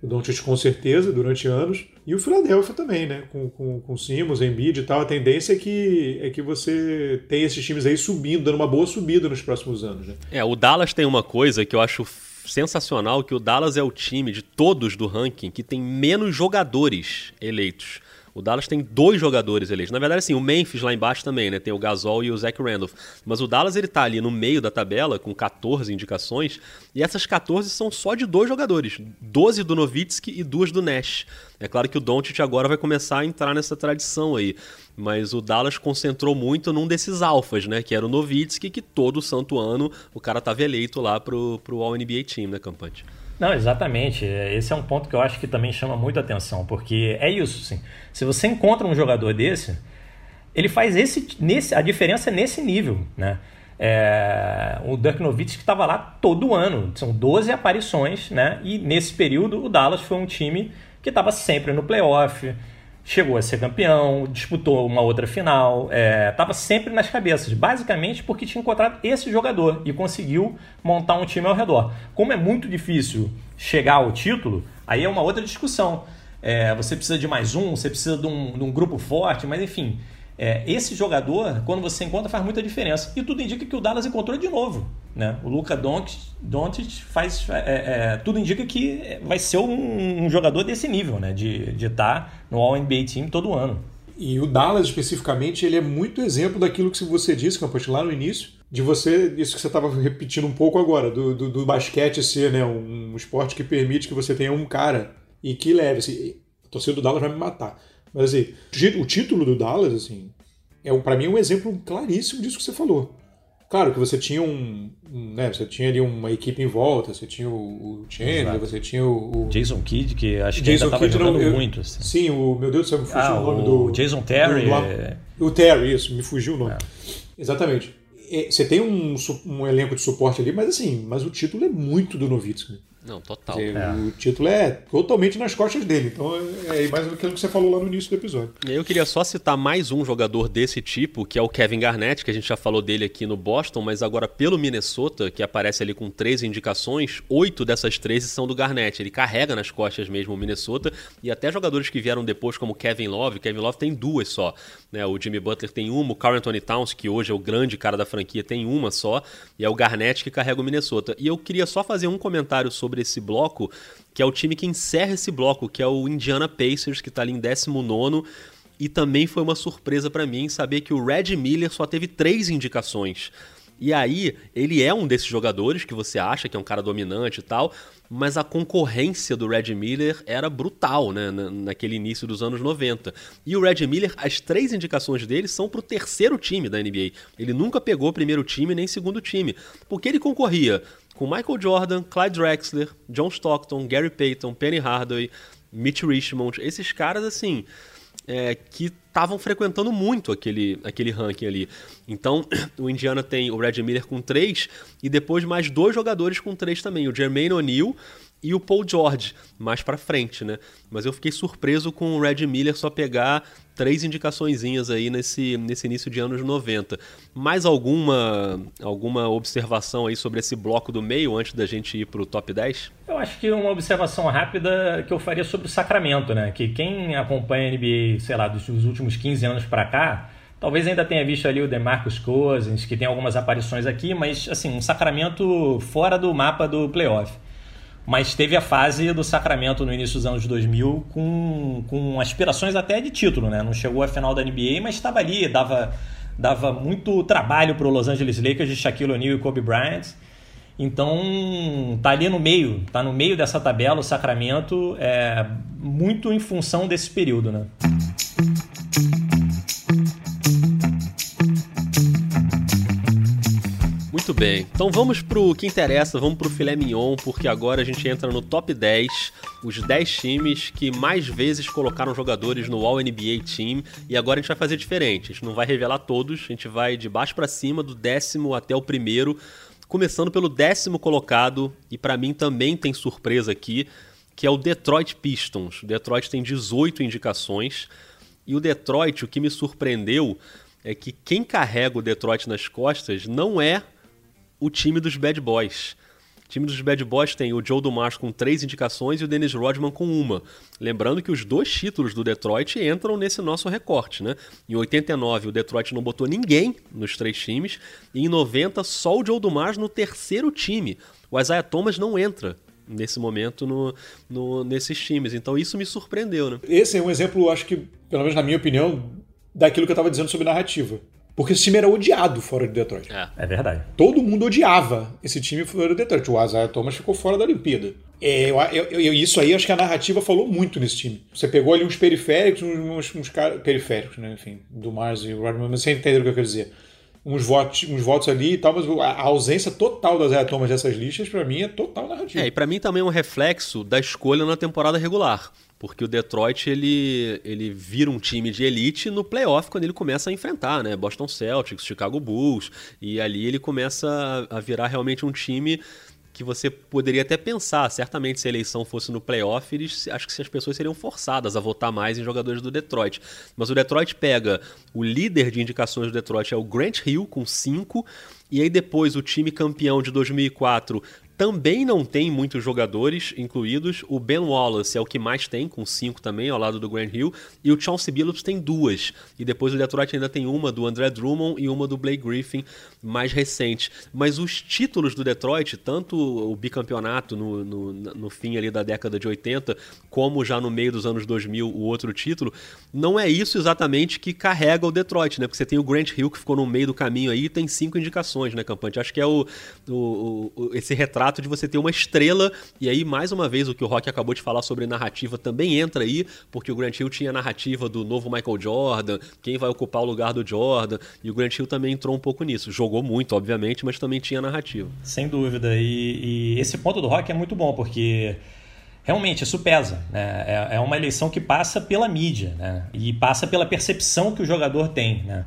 o Doncic com certeza durante anos. E o Philadelphia também, né? Com, com, com Simmons, Embiid e tal. A tendência é que, é que você tem esses times aí subindo, dando uma boa subida nos próximos anos, né? É, o Dallas tem uma coisa que eu acho sensacional, que o Dallas é o time de todos do ranking que tem menos jogadores eleitos. O Dallas tem dois jogadores eleitos. Na verdade, assim, o Memphis lá embaixo também, né? Tem o Gasol e o Zach Randolph. Mas o Dallas, ele tá ali no meio da tabela, com 14 indicações, e essas 14 são só de dois jogadores. 12 do Nowitzki e duas do Nash. É claro que o Doncic agora vai começar a entrar nessa tradição aí. Mas o Dallas concentrou muito num desses alfas, né? Que era o Nowitzki, que todo santo ano o cara tava eleito lá pro, pro All-NBA Team, né, Campante? Não, exatamente. Esse é um ponto que eu acho que também chama muito atenção, porque é isso, sim. Se você encontra um jogador desse, ele faz esse, nesse, a diferença é nesse nível, né? É, o Dirk Nowitzki estava lá todo ano, são 12 aparições, né? E nesse período o Dallas foi um time que estava sempre no playoff, chegou a ser campeão, disputou uma outra final, estava é, sempre nas cabeças, basicamente porque tinha encontrado esse jogador e conseguiu montar um time ao redor. Como é muito difícil chegar ao título, aí é uma outra discussão. É, você precisa de mais um, você precisa de um, de um grupo forte, mas enfim, é, esse jogador, quando você encontra, faz muita diferença. E tudo indica que o Dallas encontrou de novo. Né? O Luca Doncic faz. É, é, tudo indica que vai ser um, um jogador desse nível, né? de estar de tá no All-NBA Team todo ano. E o Dallas, especificamente, ele é muito exemplo daquilo que você disse, Campos, lá no início, de você, isso que você estava repetindo um pouco agora, do, do, do, basquete ser né, um, um esporte que permite que você tenha um cara e que leve. Assim, a torcida do Dallas vai me matar. Mas assim, o título do Dallas, assim, é um, para mim um exemplo claríssimo disso que você falou. Claro que você tinha um, né, você tinha ali uma equipe em volta, você tinha o, o Chandler, você tinha o, o, Jason Kidd, que acho que Jason ainda estava jogando eu, muito. Assim. Sim, o meu Deus do céu, me fugiu ah, o nome do Jason Terry. Do, é... O Terry, isso, me fugiu o nome. É. Exatamente. Você tem um, um elenco de suporte ali, mas assim, mas o título é muito do Novitsky. Não, total. Dizer, é. O título é totalmente nas costas dele. Então é mais aquilo que você falou lá no início do episódio. Eu queria só citar mais um jogador desse tipo, que é o Kevin Garnett, que a gente já falou dele aqui no Boston, mas agora pelo Minnesota, que aparece ali com 13 indicações, oito dessas 13 são do Garnett. Ele carrega nas costas mesmo o Minnesota, e até jogadores que vieram depois, como Kevin Love, Kevin Love tem duas só. Né? O Jimmy Butler tem uma, o Carl Anthony Towns, que hoje é o grande cara da franquia, tem uma só, e é o Garnett que carrega o Minnesota. E eu queria só fazer um comentário sobre esse bloco, que é o time que encerra esse bloco, que é o Indiana Pacers, que está ali em 19 e também foi uma surpresa para mim saber que o Red Miller só teve três indicações. E aí, ele é um desses jogadores que você acha que é um cara dominante e tal, mas a concorrência do Red Miller era brutal, né, naquele início dos anos 90. E o Red Miller, as três indicações dele são pro terceiro time da NBA. Ele nunca pegou primeiro time nem segundo time, porque ele concorria com Michael Jordan, Clyde Drexler, John Stockton, Gary Payton, Penny Hardaway, Mitch Richmond, esses caras assim, é, que estavam frequentando muito aquele, aquele ranking ali. Então, o Indiana tem o Red Miller com três e depois mais dois jogadores com três também, o Jermaine O'Neal e o Paul George mais para frente, né? Mas eu fiquei surpreso com o Red Miller só pegar três indicaçõezinhas aí nesse, nesse início de anos 90. Mais alguma alguma observação aí sobre esse bloco do meio antes da gente ir para o top 10? Eu acho que uma observação rápida que eu faria sobre o Sacramento, né? Que quem acompanha a NBA, sei lá, dos últimos 15 anos para cá, Talvez ainda tenha visto ali o DeMarcus Cousins, que tem algumas aparições aqui, mas assim, um Sacramento fora do mapa do playoff mas teve a fase do Sacramento no início dos anos 2000 com, com aspirações até de título, né? Não chegou à final da NBA, mas estava ali, dava, dava muito trabalho para o Los Angeles Lakers de Shaquille O'Neal e Kobe Bryant. Então, tá ali no meio, tá no meio dessa tabela o Sacramento, é, muito em função desse período, né? Muito bem. Então vamos pro que interessa, vamos pro filé mignon, porque agora a gente entra no top 10, os 10 times que mais vezes colocaram jogadores no All NBA Team, e agora a gente vai fazer diferente. A gente não vai revelar todos, a gente vai de baixo para cima, do décimo até o primeiro, começando pelo décimo colocado, e para mim também tem surpresa aqui, que é o Detroit Pistons. O Detroit tem 18 indicações, e o Detroit, o que me surpreendeu é que quem carrega o Detroit nas costas não é o time dos Bad Boys. O time dos Bad Boys tem o Joe Dumas com três indicações e o Dennis Rodman com uma. Lembrando que os dois títulos do Detroit entram nesse nosso recorte, né? Em 89 o Detroit não botou ninguém nos três times e em 90 só o Joe Dumas no terceiro time. O Isaiah Thomas não entra nesse momento no, no, nesses times. Então isso me surpreendeu, né? Esse é um exemplo, acho que, pelo menos na minha opinião, daquilo que eu estava dizendo sobre narrativa. Porque esse time era odiado fora de Detroit. É, é verdade. Todo mundo odiava esse time fora de Detroit. O Isaiah Thomas ficou fora da Olimpíada. É, eu, eu, eu, isso aí, acho que a narrativa falou muito nesse time. Você pegou ali uns periféricos, uns, uns caras. Periféricos, né? Enfim, do Mars e o Rodman, mas você entende o que eu quero dizer. Uns votos, uns votos ali e tal, mas a ausência total das Isaiah Thomas dessas listas, para mim, é total narrativa. É, e para mim também é um reflexo da escolha na temporada regular porque o Detroit ele, ele vira um time de elite no playoff quando ele começa a enfrentar, né? Boston Celtics, Chicago Bulls, e ali ele começa a virar realmente um time que você poderia até pensar, certamente se a eleição fosse no playoff, eles, acho que as pessoas seriam forçadas a votar mais em jogadores do Detroit. Mas o Detroit pega o líder de indicações do Detroit é o Grant Hill com 5, e aí depois o time campeão de 2004 também não tem muitos jogadores incluídos. O Ben Wallace é o que mais tem, com cinco também, ao lado do Grant Hill. E o Chauncey Billups tem duas. E depois o Detroit ainda tem uma do André Drummond e uma do Blake Griffin, mais recente. Mas os títulos do Detroit, tanto o bicampeonato no, no, no fim ali da década de 80, como já no meio dos anos 2000 o outro título, não é isso exatamente que carrega o Detroit, né? Porque você tem o Grant Hill que ficou no meio do caminho aí e tem cinco indicações, né, Campante? Acho que é o, o, o esse retrato retrato de você ter uma estrela. E aí, mais uma vez, o que o Rock acabou de falar sobre narrativa também entra aí, porque o Grant Hill tinha a narrativa do novo Michael Jordan, quem vai ocupar o lugar do Jordan, e o Grant Hill também entrou um pouco nisso. Jogou muito, obviamente, mas também tinha narrativa. Sem dúvida. E, e esse ponto do Rock é muito bom, porque realmente isso pesa. Né? É, é, uma eleição que passa pela mídia né? e passa pela percepção que o jogador tem. Né?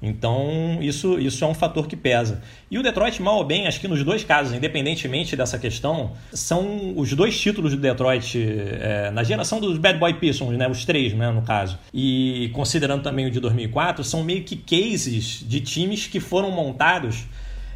Então, isso, isso é um fator que pesa. E o Detroit, mal ou bem, acho que nos dois casos, independentemente dessa questão, são os dois títulos do Detroit é, na geração dos Bad Boy Pistons, né, os três, né, no caso. E considerando também o de 2004, são meio que cases de times que foram montados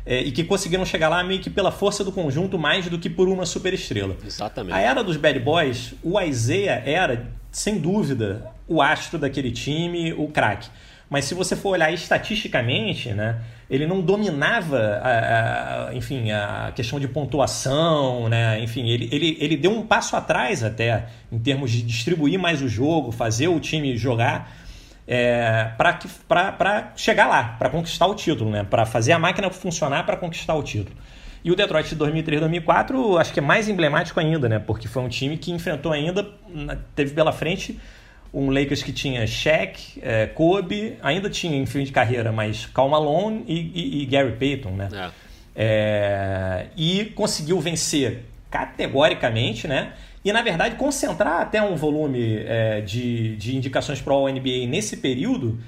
é, e que conseguiram chegar lá meio que pela força do conjunto mais do que por uma superestrela. Exatamente. A era dos Bad Boys, o Isaiah era, sem dúvida, o astro daquele time, o craque. Mas se você for olhar estatisticamente, né, ele não dominava, a, a, enfim, a questão de pontuação, né, enfim, ele, ele, ele deu um passo atrás até em termos de distribuir mais o jogo, fazer o time jogar é, para chegar lá, para conquistar o título, né, para fazer a máquina funcionar para conquistar o título. E o Detroit de 2003 2004 acho que é mais emblemático ainda, né? Porque foi um time que enfrentou ainda, teve pela frente um Lakers que tinha Shaq, é, Kobe, ainda tinha em fim de carreira, mas Cal Malone e, e, e Gary Payton, né? É. É, e conseguiu vencer categoricamente, né? E na verdade concentrar até um volume é, de, de indicações para o NBA nesse período,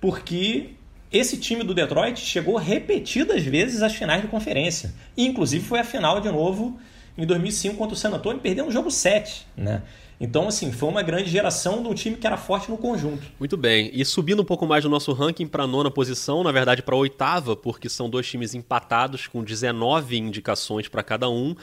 porque esse time do Detroit chegou repetidas vezes às finais de conferência. E, inclusive foi a final de novo em 2005 contra o San Antonio, perdendo o jogo 7, né? Então, assim, foi uma grande geração de um time que era forte no conjunto. Muito bem. E subindo um pouco mais do nosso ranking para a nona posição, na verdade para a oitava, porque são dois times empatados com 19 indicações para cada um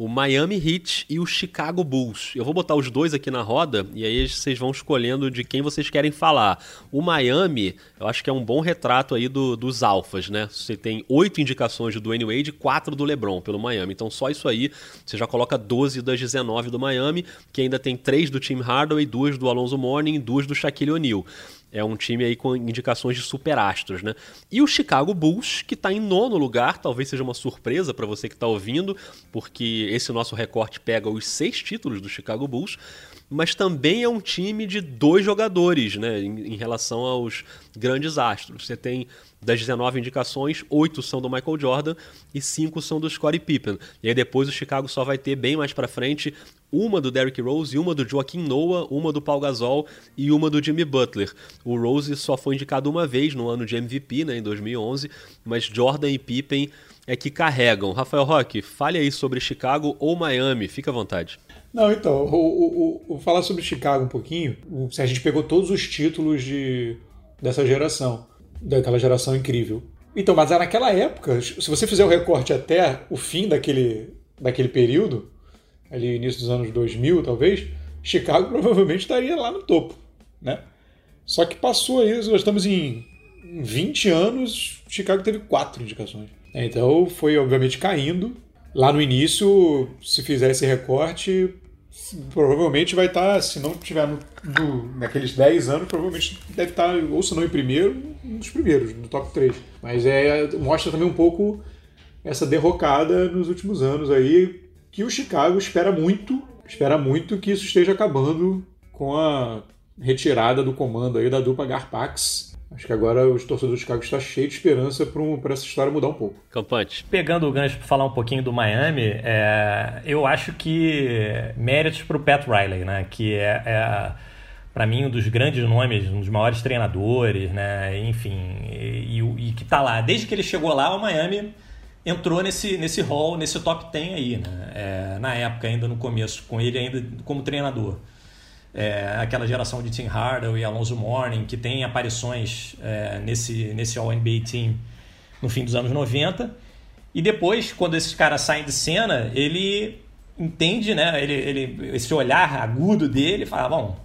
o Miami Heat e o Chicago Bulls. Eu vou botar os dois aqui na roda e aí vocês vão escolhendo de quem vocês querem falar. O Miami, eu acho que é um bom retrato aí do, dos alfas, né? Você tem oito indicações do Dwayne Wade e quatro do LeBron pelo Miami. Então só isso aí você já coloca 12 das 19 do Miami, que ainda tem três do Tim Hardaway, duas do Alonso Mourning e duas do Shaquille O'Neal. É um time aí com indicações de superastros, né? E o Chicago Bulls, que está em nono lugar, talvez seja uma surpresa para você que está ouvindo, porque esse nosso recorte pega os seis títulos do Chicago Bulls, mas também é um time de dois jogadores, né? Em, em relação aos grandes astros. Você tem das 19 indicações, 8 são do Michael Jordan e 5 são do Scottie Pippen. E aí depois o Chicago só vai ter bem mais para frente uma do Derrick Rose, uma do Joaquim Noah, uma do Paul Gasol e uma do Jimmy Butler. O Rose só foi indicado uma vez no ano de MVP, né, em 2011, mas Jordan e Pippen é que carregam. Rafael Roque, fale aí sobre Chicago ou Miami, fica à vontade. Não, então, vou falar sobre Chicago um pouquinho. A gente pegou todos os títulos de, dessa geração, daquela geração incrível. Então, mas naquela época, se você fizer o recorte até o fim daquele, daquele período, ali início dos anos 2000, talvez, Chicago provavelmente estaria lá no topo, né? Só que passou aí, nós estamos em 20 anos, Chicago teve quatro indicações. Então foi obviamente caindo. Lá no início, se fizer esse recorte, provavelmente vai estar, se não tiver no, no, naqueles 10 anos, provavelmente deve estar, ou se não em primeiro, nos primeiros, no top 3. Mas é, mostra também um pouco essa derrocada nos últimos anos aí, que o Chicago espera muito, espera muito que isso esteja acabando com a retirada do comando aí da dupla Garpax. Acho que agora os torcedores do Chicago estão cheios de esperança para um, essa história mudar um pouco. Campante. Pegando o gancho para falar um pouquinho do Miami, é, eu acho que méritos para o Pat Riley, né? Que é, é para mim um dos grandes nomes, um dos maiores treinadores, né? Enfim, e, e, e que está lá desde que ele chegou lá, o Miami entrou nesse, nesse hall, nesse top 10 aí, né? É, na época, ainda no começo, com ele ainda como treinador. É, aquela geração de Tim Hardaway e Alonso Mourning, que tem aparições é, nesse, nesse All-NBA Team no fim dos anos 90. E depois, quando esses caras saem de cena, ele entende, né? Ele, ele, esse olhar agudo dele, fala, bom,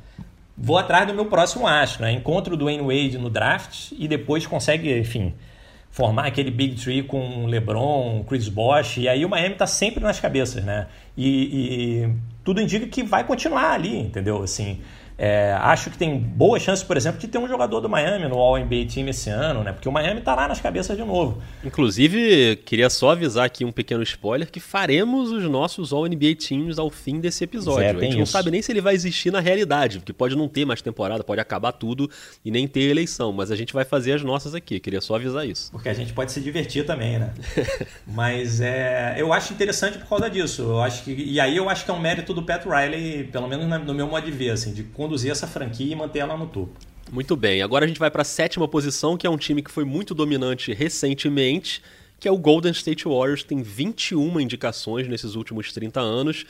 vou atrás do meu próximo astro, né? Encontro o Dwayne Wade no draft e depois consegue, enfim, formar aquele Big Tree com LeBron, Chris Bosh, e aí o Miami está sempre nas cabeças, né? E, e, tudo indica que vai continuar ali, entendeu? Assim, é, acho que tem boa chance, por exemplo, de ter um jogador do Miami no All-NBA Team esse ano, né? Porque o Miami tá lá nas cabeças de novo. Inclusive, queria só avisar aqui um pequeno spoiler que faremos os nossos All-NBA Teams ao fim desse episódio. É, a gente isso. não sabe nem se ele vai existir na realidade, porque pode não ter mais temporada, pode acabar tudo e nem ter eleição, mas a gente vai fazer as nossas aqui. Queria só avisar isso. Porque a gente pode se divertir também, né? mas é, eu acho interessante por causa disso. Eu acho que, e aí eu acho que é um mérito do Pat Riley, pelo menos no meu modo de ver, assim, de conduzir essa franquia e manter ela no topo. Muito bem, agora a gente vai para a sétima posição, que é um time que foi muito dominante recentemente, que é o Golden State Warriors, tem 21 indicações nesses últimos 30 anos.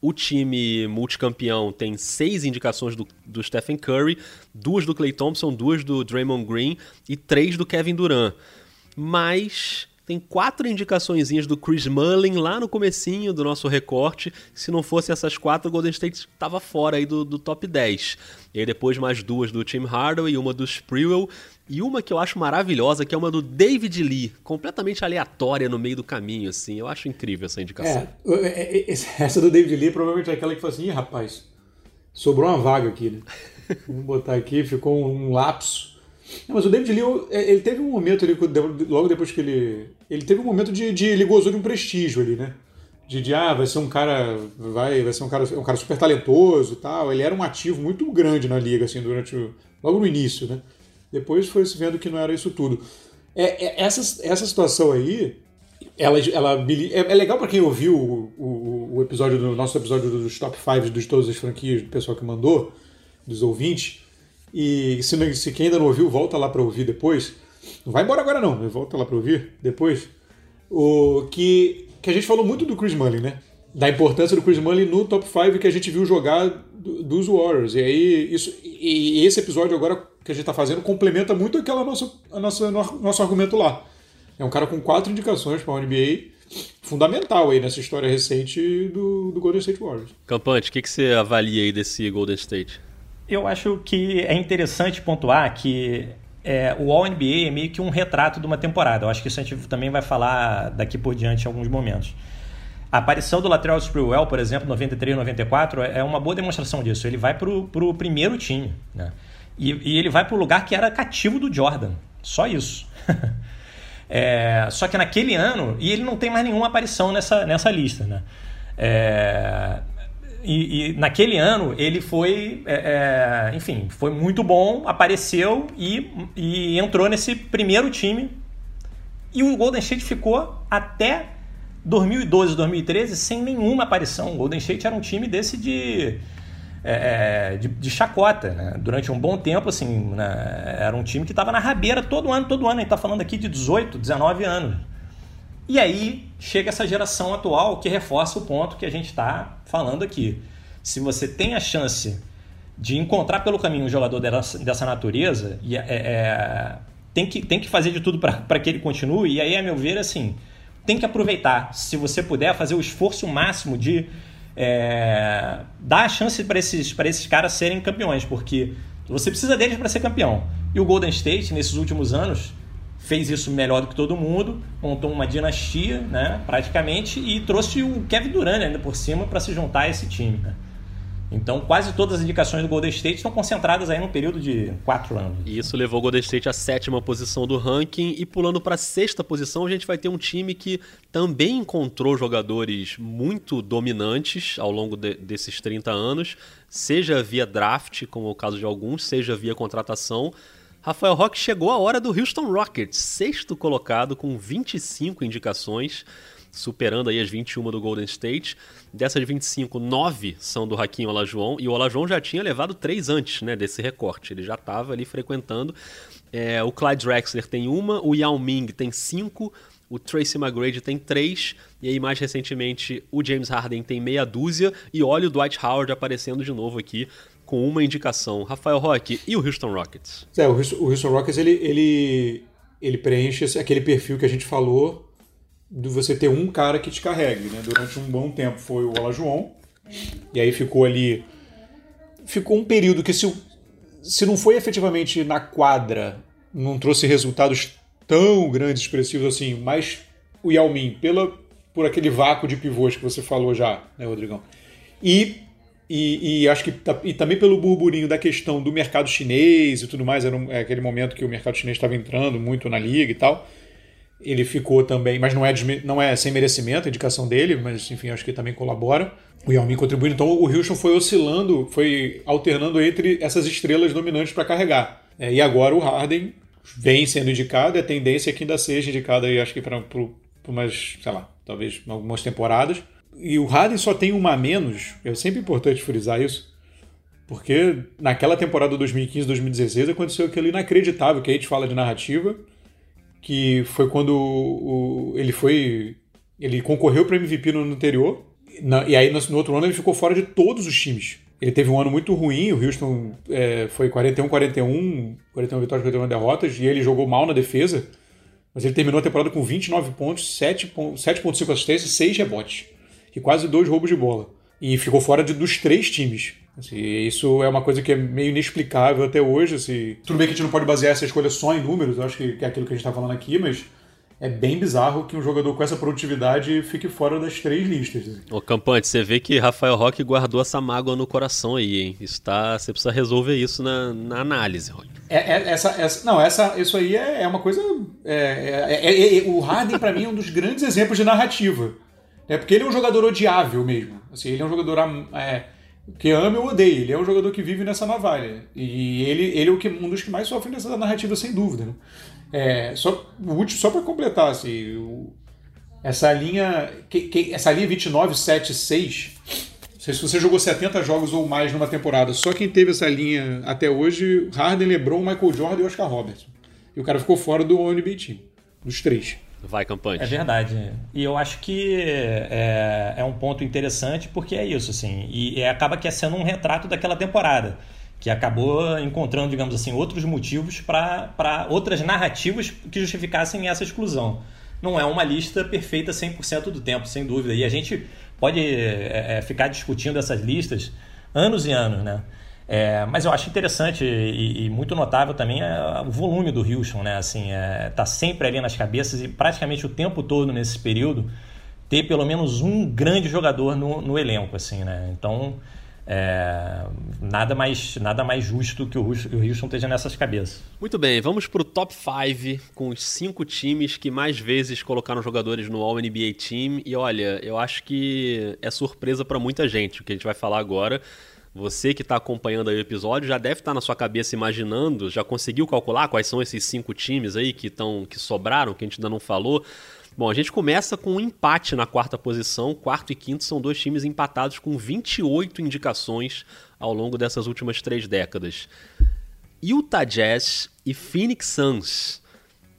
O time multicampeão tem seis indicações do, do Stephen Curry, duas do Clay Thompson, duas do Draymond Green e três do Kevin Durant. Mas tem quatro indicações do Chris Mullin lá no comecinho do nosso recorte. Se não fosse essas quatro, o Golden State estava fora aí do, do, top 10. E aí depois mais duas do Tim Hardaway, uma do Sprewell e uma que eu acho maravilhosa, que é uma do David Lee, completamente aleatória no meio do caminho, assim. Eu acho incrível essa indicação. É, é, é essa do David Lee provavelmente é aquela que fala assim, Ih, rapaz, sobrou uma vaga aqui, né? Vamos botar aqui, ficou um lapso não, mas o David Lee, é, ele teve um momento ali, logo depois que ele. Ele teve um momento de. de ele gozou de um prestígio ali, né? De, de, ah, vai ser um cara. Vai, vai ser um cara, um cara super talentoso e tal. Ele era um ativo muito grande na liga, assim, durante o, Logo no início, né? Depois foi se vendo que não era isso tudo. É, é essa, essa situação aí. Ela, ela, é, é legal para quem ouviu o, o, o, episódio do nosso episódio dos top 5 de todas as franquias, do pessoal que mandou, dos ouvintes e se, se quem ainda não ouviu, volta lá para ouvir depois. Não vai embora agora não, volta lá para ouvir depois. O que, que a gente falou muito do Chris Mullin, né? Da importância do Chris Mullin no top 5 que a gente viu jogar do, dos Warriors. E aí, isso, e esse episódio agora que a gente está fazendo complementa muito aquela nossa, a nossa, nosso argumento lá. É um cara com quatro indicações para a NBA, fundamental aí nessa história recente do, do Golden State Warriors. Campante, o que, que você avalia aí desse Golden State? Eu acho que é interessante pontuar que é, o All-NBA é meio que um retrato de uma temporada. Eu acho que isso a gente também vai falar daqui por diante em alguns momentos. A aparição do Lateral Sprewell, por exemplo, 93 94, é uma boa demonstração disso. Ele vai para o primeiro time. Né? E, e ele vai para o lugar que era cativo do Jordan. Só isso. é, só que naquele ano, e ele não tem mais nenhuma aparição nessa, nessa lista. Né? É, e, e, naquele ano ele foi, é, é, enfim, foi muito bom, apareceu e, e entrou nesse primeiro time. E o Golden State ficou até 2012, 2013 sem nenhuma aparição. O Golden State era um time desse de, é, é de, de, chacota. Né? Durante um bom tempo, assim, né? era um time que estava na rabeira todo ano, todo ano. A gente está falando aqui de 18, 19 anos. E aí chega essa geração atual que reforça o ponto que a gente está falando aqui. Se você tem a chance de encontrar pelo caminho um jogador dessa, dessa natureza, e é, é, tem, que, tem que fazer de tudo para que ele continue, e aí, a meu ver, assim, tem que aproveitar. Se você puder, fazer o esforço máximo de é, dar a chance para esses, esses caras serem campeões, porque você precisa deles para ser campeão. E o Golden State, nesses últimos anos, fez isso melhor do que todo mundo, montou uma dinastia, né, praticamente, e trouxe o Kevin Durant ainda por cima para se juntar a esse time. Né? Então, quase todas as indicações do Golden State estão concentradas aí num período de quatro anos. E isso levou o Golden State à sétima posição do ranking. E pulando para a sexta posição, a gente vai ter um time que também encontrou jogadores muito dominantes ao longo de, desses 30 anos, seja via draft, como é o caso de alguns, seja via contratação. Rafael Roque chegou a hora do Houston Rockets, sexto colocado com 25 indicações, superando aí as 21 do Golden State. Dessas 25, 9 são do Hakim Olajuwon, e o Olajuwon já tinha levado três antes né, desse recorte, ele já estava ali frequentando. É, o Clyde Drexler tem uma, o Yao Ming tem cinco, o Tracy McGrady tem três, e aí mais recentemente o James Harden tem meia dúzia, e olha o Dwight Howard aparecendo de novo aqui com uma indicação. Rafael Roque, e o Houston Rockets? É, o Houston, Rockets ele, ele, ele preenche aquele perfil que a gente falou de você ter um cara que te carregue. Né? Durante um bom tempo foi o Olajuwon, e aí ficou ali... Ficou um período que se, se não foi efetivamente na quadra, não trouxe resultados tão grandes, expressivos assim, mas o Yao Ming, pela, por aquele vácuo de pivôs que você falou já, né, Rodrigão? E e, e, acho que e também pelo burburinho da questão do mercado chinês e tudo mais, era um, é aquele momento que o mercado chinês estava entrando muito na liga e tal. Ele ficou também, mas não é, não é sem merecimento a indicação dele, mas enfim, acho que também colabora. O Yao Ming contribuindo. Então o Houston foi oscilando, foi alternando entre essas estrelas dominantes para carregar. É, e agora o Harden vem sendo indicado, e a tendência é que ainda seja indicado aí, acho que para umas, sei lá, talvez algumas temporadas e o Harden só tem uma a menos, é sempre importante frisar isso, Porque naquela temporada 2015-2016 aconteceu aquilo inacreditável que a gente fala de narrativa, que foi quando o, ele foi. Ele concorreu para MVP no ano anterior, na, e aí no, no, outro ano ele ficou fora de todos os times. Ele teve um ano muito ruim, o Houston é, foi 41-41, 41 vitórias, 41 derrotas, e ele jogou mal na defesa, mas ele terminou a temporada com 29 pontos, 7,5 assistências, 6 rebotes, e quase dois roubos de bola. E ficou fora de, dos três times. Assim, isso é uma coisa que é meio inexplicável até hoje. Assim. Tudo bem que a gente não pode basear essa escolha só em números, eu acho que, que é aquilo que a gente está falando aqui, mas é bem bizarro que um jogador com essa produtividade fique fora das três listas. Assim. Ô, Campante, você vê que Rafael Roque guardou essa mágoa no coração aí, hein? Isso tá, você precisa resolver isso na, na análise, Roque. É, é, essa, essa, não, essa, isso aí é, é uma coisa. É, é, é, é o Harden, para mim, é um dos grandes exemplos de narrativa. É porque ele é um jogador odiável mesmo. Assim, ele é um jogador que ama ou odeia. Ele é um jogador que vive nessa navalha. E ele, ele é o que, um dos que mais sofre nessa narrativa, sem dúvida. Né? É, só só para completar, assim, o, essa linha. Que, que, essa linha 29, 7, 6. Se você jogou 70 jogos ou mais numa temporada, só quem teve essa linha até hoje, Harden, LeBron, Michael Jordan e Oscar Robertson. E o cara ficou fora do NBA Team, dos três. Vai, campanha. É verdade. E eu acho que é, é, um ponto interessante porque é isso, assim. E, e acaba que é sendo um retrato daquela temporada que acabou encontrando, digamos assim, outros motivos para outras narrativas que justificassem essa exclusão. Não é uma lista perfeita 100% do tempo, sem dúvida. E a gente pode é, é, ficar discutindo essas listas anos e anos, né? É, mas eu acho interessante e, e, muito notável também é o volume do Houston, né? Assim, é, tá sempre ali nas cabeças e praticamente o tempo todo nesse período ter pelo menos um grande jogador no, no elenco, assim, né? Então, é, nada, mais, nada mais justo que o Houston, o Houston esteja nessas cabeças. Muito bem, vamos para o top 5 com os cinco times que mais vezes colocaram jogadores no All-NBA Team. E olha, eu acho que é surpresa para muita gente o que a gente vai falar agora. Você que está acompanhando aí o episódio já deve estar tá na sua cabeça imaginando, já conseguiu calcular quais são esses cinco times aí que, tão, que sobraram, que a gente ainda não falou. Bom, a gente começa com um empate na quarta posição. Quarto e quinto são dois times empatados com 28 indicações ao longo dessas últimas três décadas. Utah Jazz e Phoenix Suns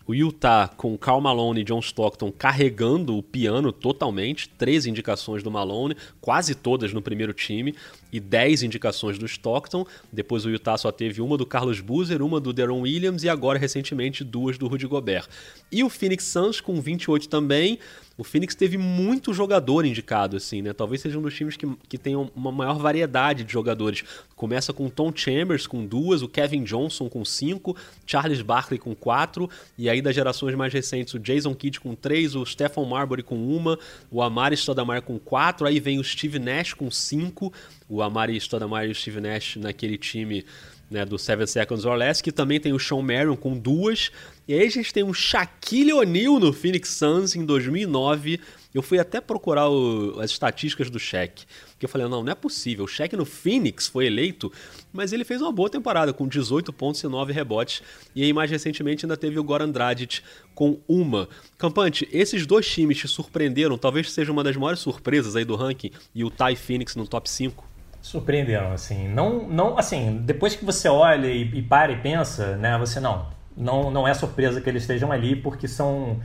o Utah com Karl Malone e John Stockton carregando o piano totalmente, 13 indicações do Malone, quase todas no primeiro time, e 10 indicações do Stockton. Depois o Utah só teve uma do Carlos Boozer, uma do Deron Williams e agora recentemente duas do Rudy Gobert. E o Phoenix Suns com 28 também, o Phoenix teve muito jogador indicado, assim, né? Talvez seja um dos times que, que tenham uma maior variedade de jogadores. Começa com Tom Chambers com duas, o Kevin Johnson com cinco, Charles Barkley com quatro, e aí das gerações mais recentes, o Jason Kidd com três, o Stephen Marbury com uma, o Amari Stoudemire com quatro, aí vem o Steve Nash com cinco, o Amari Stoudemire e o Steve Nash naquele time né, do Seven Seconds or Less, que também tem o Sean Marion com duas. E aí a gente tem um Shaquille O'Neal no Phoenix Suns em 2009. Eu fui até procurar o, as estatísticas do Shaq, porque eu falei, não, não é possível. O Shaq no Phoenix foi eleito, mas ele fez uma boa temporada, com 18 pontos e 9 rebotes. E aí, mais recentemente, ainda teve o Goran Dragic com uma. Campante, esses dois times te surpreenderam, talvez seja uma das maiores surpresas aí do ranking, e o Ty Phoenix no top 5? Surpreenderam, assim. Não, não, assim, depois que você olha e, e para e pensa, né, você não, não, não é surpresa que eles estejam ali, porque são,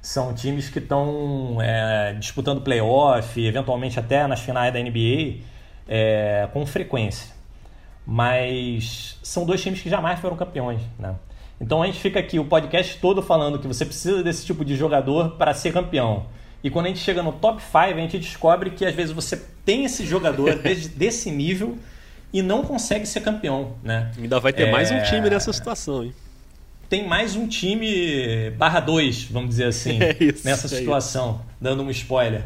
são times que estão é, disputando playoff, eventualmente até nas finais da NBA, é, com frequência. Mas são dois times que jamais foram campeões, né? Então a gente fica aqui o podcast todo falando que você precisa desse tipo de jogador para ser campeão. E quando a gente chega no top 5, a gente descobre que às vezes você tem esse jogador desse nível e não consegue ser campeão, né? Ainda vai ter é... mais um time nessa situação, hein? Tem mais um time barra 2, vamos dizer assim, é isso, nessa é situação, dando um spoiler.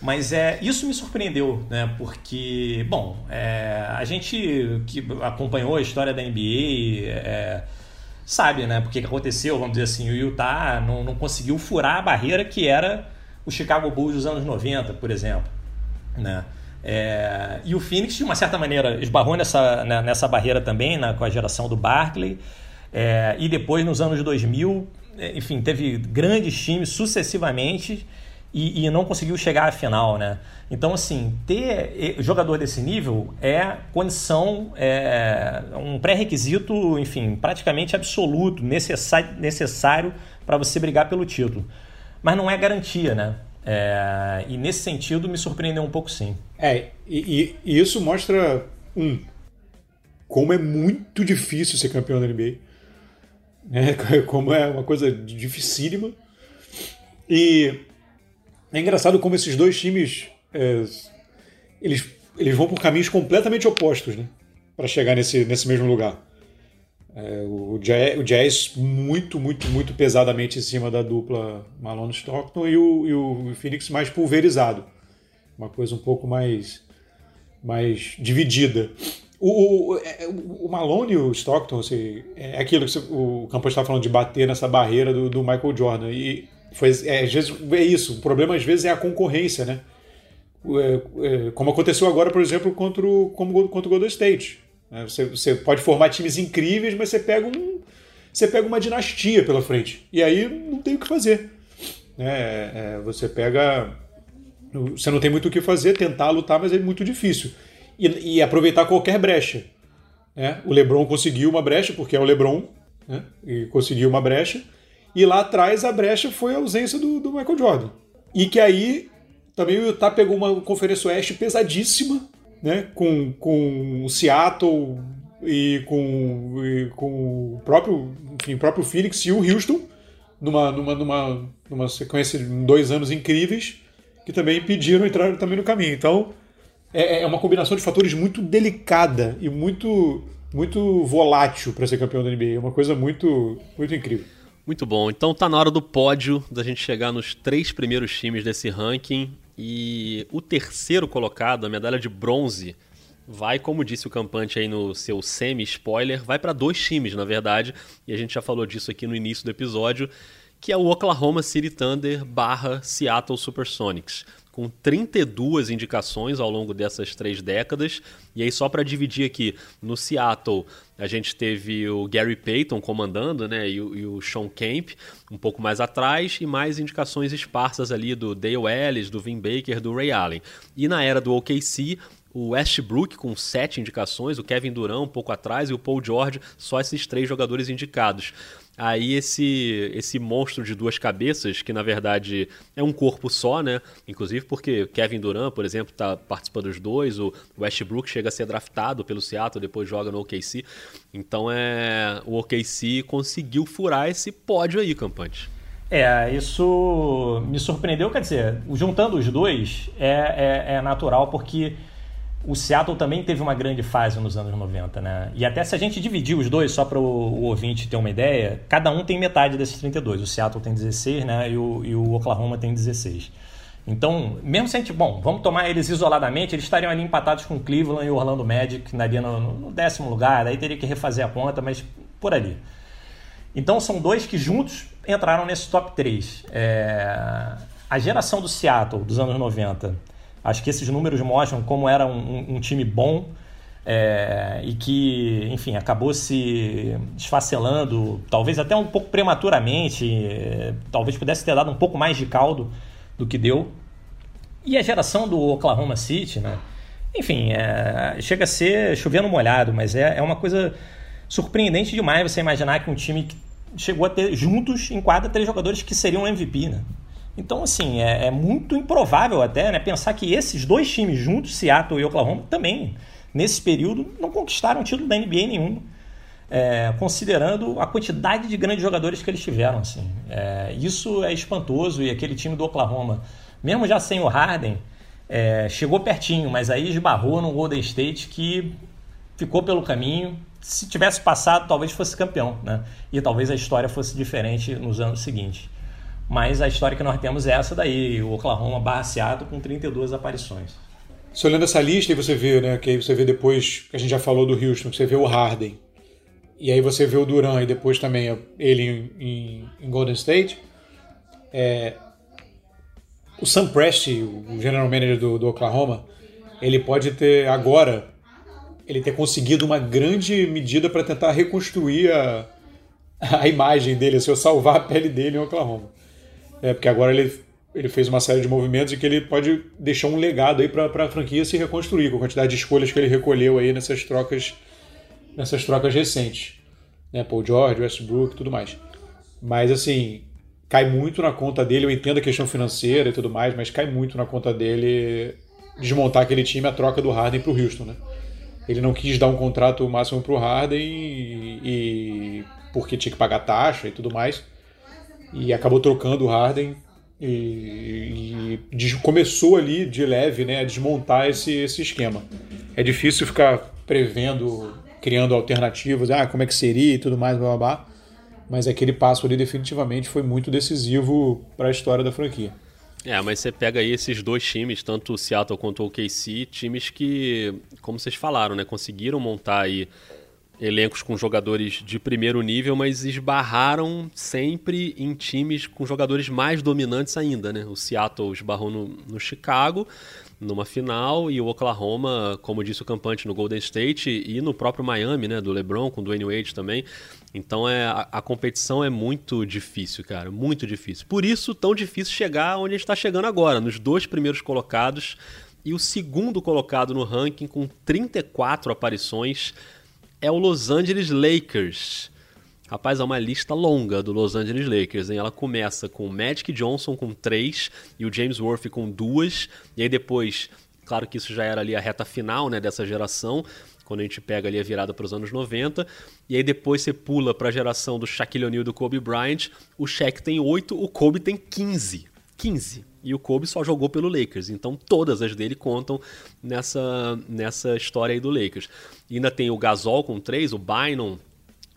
Mas é, isso me surpreendeu, né? Porque, bom, é, a gente que acompanhou a história da NBA é, sabe, né? Porque que aconteceu, vamos dizer assim, o Utah não, não conseguiu furar a barreira que era o Chicago Bulls dos anos 90, por exemplo. Né? É, e o Phoenix, de uma certa maneira, esbarrou nessa, né, nessa barreira também, né, com a geração do Barkley. É, e depois, nos anos 2000, é, enfim, teve grandes times sucessivamente e, e, não conseguiu chegar à final, né? Então, assim, ter jogador desse nível é condição, é um pré-requisito, enfim, praticamente absoluto, necessário, necessário para você brigar pelo título. Mas não é garantia, né? É, e nesse sentido me surpreendeu um pouco sim. É, e, e, isso mostra, um, como é muito difícil ser campeão da NBA. Né? Como é uma coisa dificílima. E é engraçado como esses dois times é, eles, eles vão por caminhos completamente opostos né? para chegar nesse, nesse mesmo lugar. É, o, jazz, o, Jazz, muito, muito, muito pesadamente em cima da dupla Malone Stockton e o, e o Phoenix mais pulverizado. Uma coisa um pouco mais, mais dividida. O, o, o Malone e o Stockton, assim, é aquilo que o Campos estava falando de bater nessa barreira do, do Michael Jordan. E foi, é, às vezes é isso. O problema às vezes é a concorrência, né? É, é, como aconteceu agora, por exemplo, contra o, como, contra o Golden State. Né? Você, você pode formar times incríveis, mas você pega, um, você pega uma dinastia pela frente. E aí não tem o que fazer. Né? É, você pega. Você não tem muito o que fazer, tentar lutar, mas é muito difícil. E, e aproveitar qualquer brecha. Né? O LeBron conseguiu uma brecha, porque é o LeBron, né? e conseguiu uma brecha. E lá atrás a brecha foi a ausência do, do Michael Jordan. E que aí também o Utah pegou uma conferência oeste pesadíssima, né? Com, com o Seattle e com, e com o próprio, enfim, próprio Phoenix e o Houston, numa, numa, numa, numa sequência de dois anos incríveis, que também pediram entrar também no caminho. Então é, é uma combinação de fatores muito delicada e muito, muito volátil para ser campeão da NBA. É uma coisa muito, muito incrível. Muito bom. Então tá na hora do pódio da gente chegar nos três primeiros times desse ranking. E o terceiro colocado, a medalha de bronze, vai, como disse o Campante aí no seu semi-spoiler, vai para dois times, na verdade. E a gente já falou disso aqui no início do episódio, que é o Oklahoma City Thunder barra Seattle Supersonics com 32 indicações ao longo dessas três décadas. E aí, só para dividir aqui, no Seattle a gente teve o Gary Payton comandando, né? E o, e o Sean Kemp um pouco mais atrás, e mais indicações esparsas ali do Dale Ellis, do Vin Baker, do Ray Allen. E na era do OKC, o Westbrook com sete indicações, o Kevin Durant um pouco atrás e o Paul George, só esses três jogadores indicados. Aí esse esse monstro de duas cabeças, que na verdade é um corpo só, né? Inclusive porque Kevin Durant, por exemplo, está participando dos dois, o Westbrook chega a ser draftado pelo Seattle, depois joga no OKC. Então é o OKC conseguiu furar esse pódio aí, Campante. É, isso me surpreendeu, quer dizer, juntando os dois é, é, é natural porque o Seattle também teve uma grande fase nos anos 90, né? E até se a gente dividir os dois, só para o ouvinte ter uma ideia, cada um tem metade desses 32. O Seattle tem 16, né? E o, e o Oklahoma tem 16. Então, mesmo se a gente. Bom, vamos tomar eles isoladamente, eles estariam ali empatados com Cleveland e Orlando Magic, daria no, no décimo lugar, aí teria que refazer a conta, mas por ali. Então, são dois que juntos entraram nesse top 3. É... A geração do Seattle dos anos 90 Acho que esses números mostram como era um, um time bom é, e que, enfim, acabou se esfacelando, talvez até um pouco prematuramente, é, talvez pudesse ter dado um pouco mais de caldo do que deu. E a geração do Oklahoma City, né? Enfim, é, chega a ser chovendo molhado, mas é, é uma coisa surpreendente demais você imaginar que um time que chegou a ter juntos em quadra três jogadores que seriam MVP, né? Então, assim, é, é, muito improvável até né, pensar que esses dois times juntos, Seattle e Oklahoma, também, nesse período, não conquistaram título da NBA nenhum. É, considerando a quantidade de grandes jogadores que eles tiveram. Assim. É, isso é espantoso e aquele time do Oklahoma, mesmo já sem o Harden, é, chegou pertinho, mas aí esbarrou no Golden State que ficou pelo caminho. Se tivesse passado, talvez fosse campeão, né? E talvez a história fosse diferente nos anos seguintes. Mas a história que nós temos é essa daí, o Oklahoma barra Seattle com 32 aparições. Você olhando essa lista e você vê, né, que aí você vê depois, que a gente já falou do Houston, você vê o Harden, e aí você vê o Duran e depois também ele em, em, em Golden State, é, o Sam Presti, o general manager do, do, Oklahoma, ele pode ter agora ele ter conseguido uma grande medida para tentar reconstruir a, a imagem dele, assim, salvar a pele dele em Oklahoma. É, porque agora ele ele fez uma série de movimentos e que ele pode deixar um legado aí para a franquia se reconstruir com a quantidade de escolhas que ele recolheu aí nessas trocas nessas trocas recentes, né? Paul George, Westbrook, tudo mais. Mas assim, cai muito na conta dele. Eu entendo a questão financeira e tudo mais, mas cai muito na conta dele desmontar aquele time a troca do Harden para o Houston, né? Ele não quis dar um contrato máximo para o Harden e, e porque tinha que pagar taxa e tudo mais e acabou trocando o Harden e, e, começou ali de leve né, a desmontar esse, esse esquema. É difícil ficar prevendo, criando alternativas, ah, como é que seria e tudo mais, blá, blá, blá. mas aquele passo ali definitivamente foi muito decisivo para a história da franquia. É, mas você pega aí esses dois times, tanto o Seattle quanto o OKC, times que, como vocês falaram, né, conseguiram montar aí elencos com jogadores de primeiro nível, mas esbarraram sempre em times com jogadores mais dominantes ainda, né? O Seattle esbarrou no, no Chicago numa final e o Oklahoma, como disse o campante, no Golden State e no próprio Miami, né? Do LeBron com o Dwayne Wade também. Então é, a, a, competição é muito difícil, cara, muito difícil. Por isso, tão difícil chegar onde a gente está chegando agora, nos dois primeiros colocados e o segundo colocado no ranking com 34 aparições é o Los Angeles Lakers. Rapaz, é uma lista longa do Los Angeles Lakers, hein? Ela começa com o Magic Johnson com três e o James Worth com duas, e aí depois, claro que isso já era ali a reta final, né, dessa geração, quando a gente pega ali a virada para os anos 90, e aí depois você pula para a geração do Shaquille O'Neal e do Kobe Bryant, o Shaq tem oito, o Kobe tem 15. 15. E o Kobe só jogou pelo Lakers, então todas as dele contam nessa, nessa história aí do Lakers. E ainda tem o Gasol com três, o Bynum,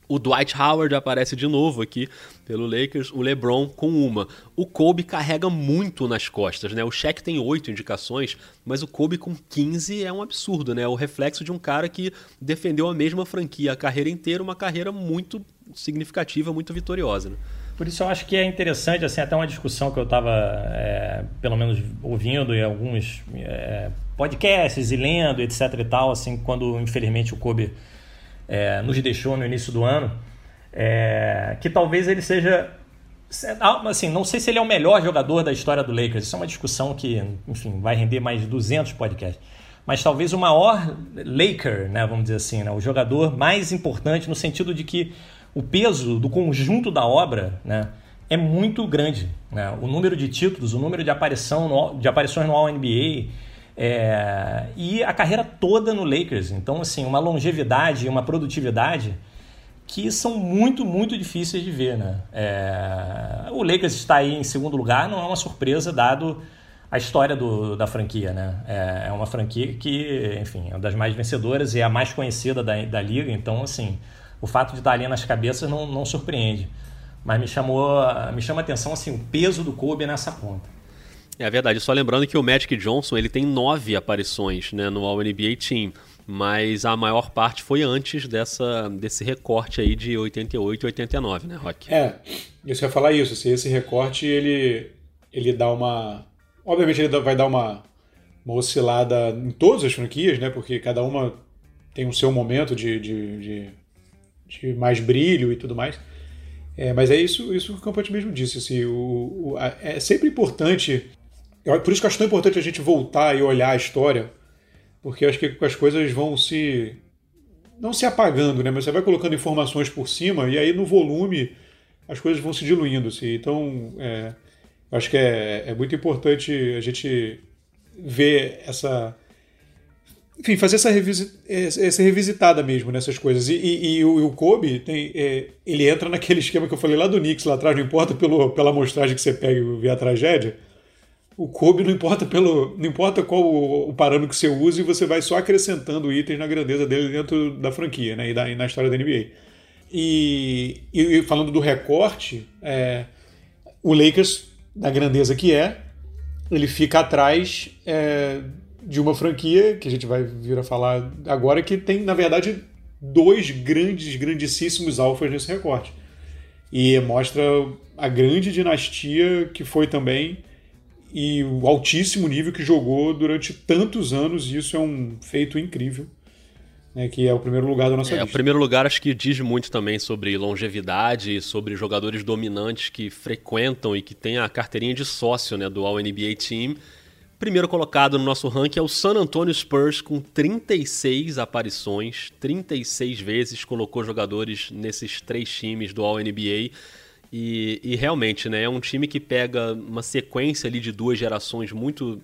o Dwight Howard aparece de novo aqui pelo Lakers, o LeBron com uma. O Kobe carrega muito nas costas, né? O Shaq tem oito indicações, mas o Kobe com 15 é um absurdo, né? É o reflexo de um cara que defendeu a mesma franquia a carreira inteira, uma carreira muito significativa, muito vitoriosa, né? Por isso eu acho que é interessante, assim, até uma discussão que eu estava, é, pelo menos, ouvindo em alguns é, podcasts e lendo, etc e tal, assim, quando infelizmente o Kobe é, nos deixou no início do ano, é, que talvez ele seja assim, não sei se ele é o melhor jogador da história do Lakers. Isso é uma discussão que, enfim, vai render mais de 200 podcasts. Mas talvez o maior Laker, né, vamos dizer assim, né, o jogador mais importante no sentido de que o peso do conjunto da obra né, é muito grande. Né? O número de títulos, o número de, aparição no, de aparições no All-NBA é, e a carreira toda no Lakers. Então, assim, uma longevidade e uma produtividade que são muito, muito difíceis de ver. Né? É, o Lakers está aí em segundo lugar, não é uma surpresa, dado a história do, da franquia. Né? É, é uma franquia que, enfim, é uma das mais vencedoras e é a mais conhecida da, da liga. Então, assim, o fato de estar ali nas cabeças não, não surpreende. Mas me chamou, me chama a atenção assim, o peso do Kobe nessa conta. É verdade, só lembrando que o Magic Johnson ele tem nove aparições né, no All-NBA Team, mas a maior parte foi antes dessa, desse recorte aí de 88 e 89, né, Rock? É, eu ia falar isso, se esse recorte ele, ele dá uma... Obviamente ele vai dar uma, uma oscilada em todas as franquias, né, porque cada uma tem o seu momento de, de, de de mais brilho e tudo mais. É, mas é isso, isso que o Campante mesmo disse. Assim, o, o a, é sempre importante. Por isso que eu acho tão importante a gente voltar e olhar a história, porque eu acho que as coisas vão se. não se apagando, né? Mas você vai colocando informações por cima e aí no volume as coisas vão se diluindo. Assim. Então, é, eu acho que é, é muito importante a gente ver essa enfim, fazer essa, revisit, essa revisitada mesmo nessas coisas. E, e, e, o, Kobe, tem, é, ele entra naquele esquema que eu falei lá do Knicks, lá atrás, não importa pelo, pela amostragem que você pega e vê a tragédia, o Kobe não importa pelo não importa qual o, o, parâmetro que você use, você vai só acrescentando itens na grandeza dele dentro da franquia né, e, da, e na história da NBA. E, e falando do recorte, é, o Lakers, da grandeza que é, ele fica atrás é, de uma franquia que a gente vai vir a falar agora que tem, na verdade, dois grandes, grandíssimos alfas nesse recorte. E mostra a grande dinastia que foi também e o altíssimo nível que jogou durante tantos anos, e isso é um feito incrível. né, que é o primeiro lugar da nossa é, lista. O primeiro lugar acho que diz muito também sobre longevidade, sobre jogadores dominantes que frequentam e que têm a carteirinha de sócio né, do All-NBA Team. Primeiro colocado no nosso ranking é o San Antonio Spurs, com 36 aparições, 36 vezes colocou jogadores nesses três times do All-NBA. E, e, realmente, né, é um time que pega uma sequência ali de duas gerações muito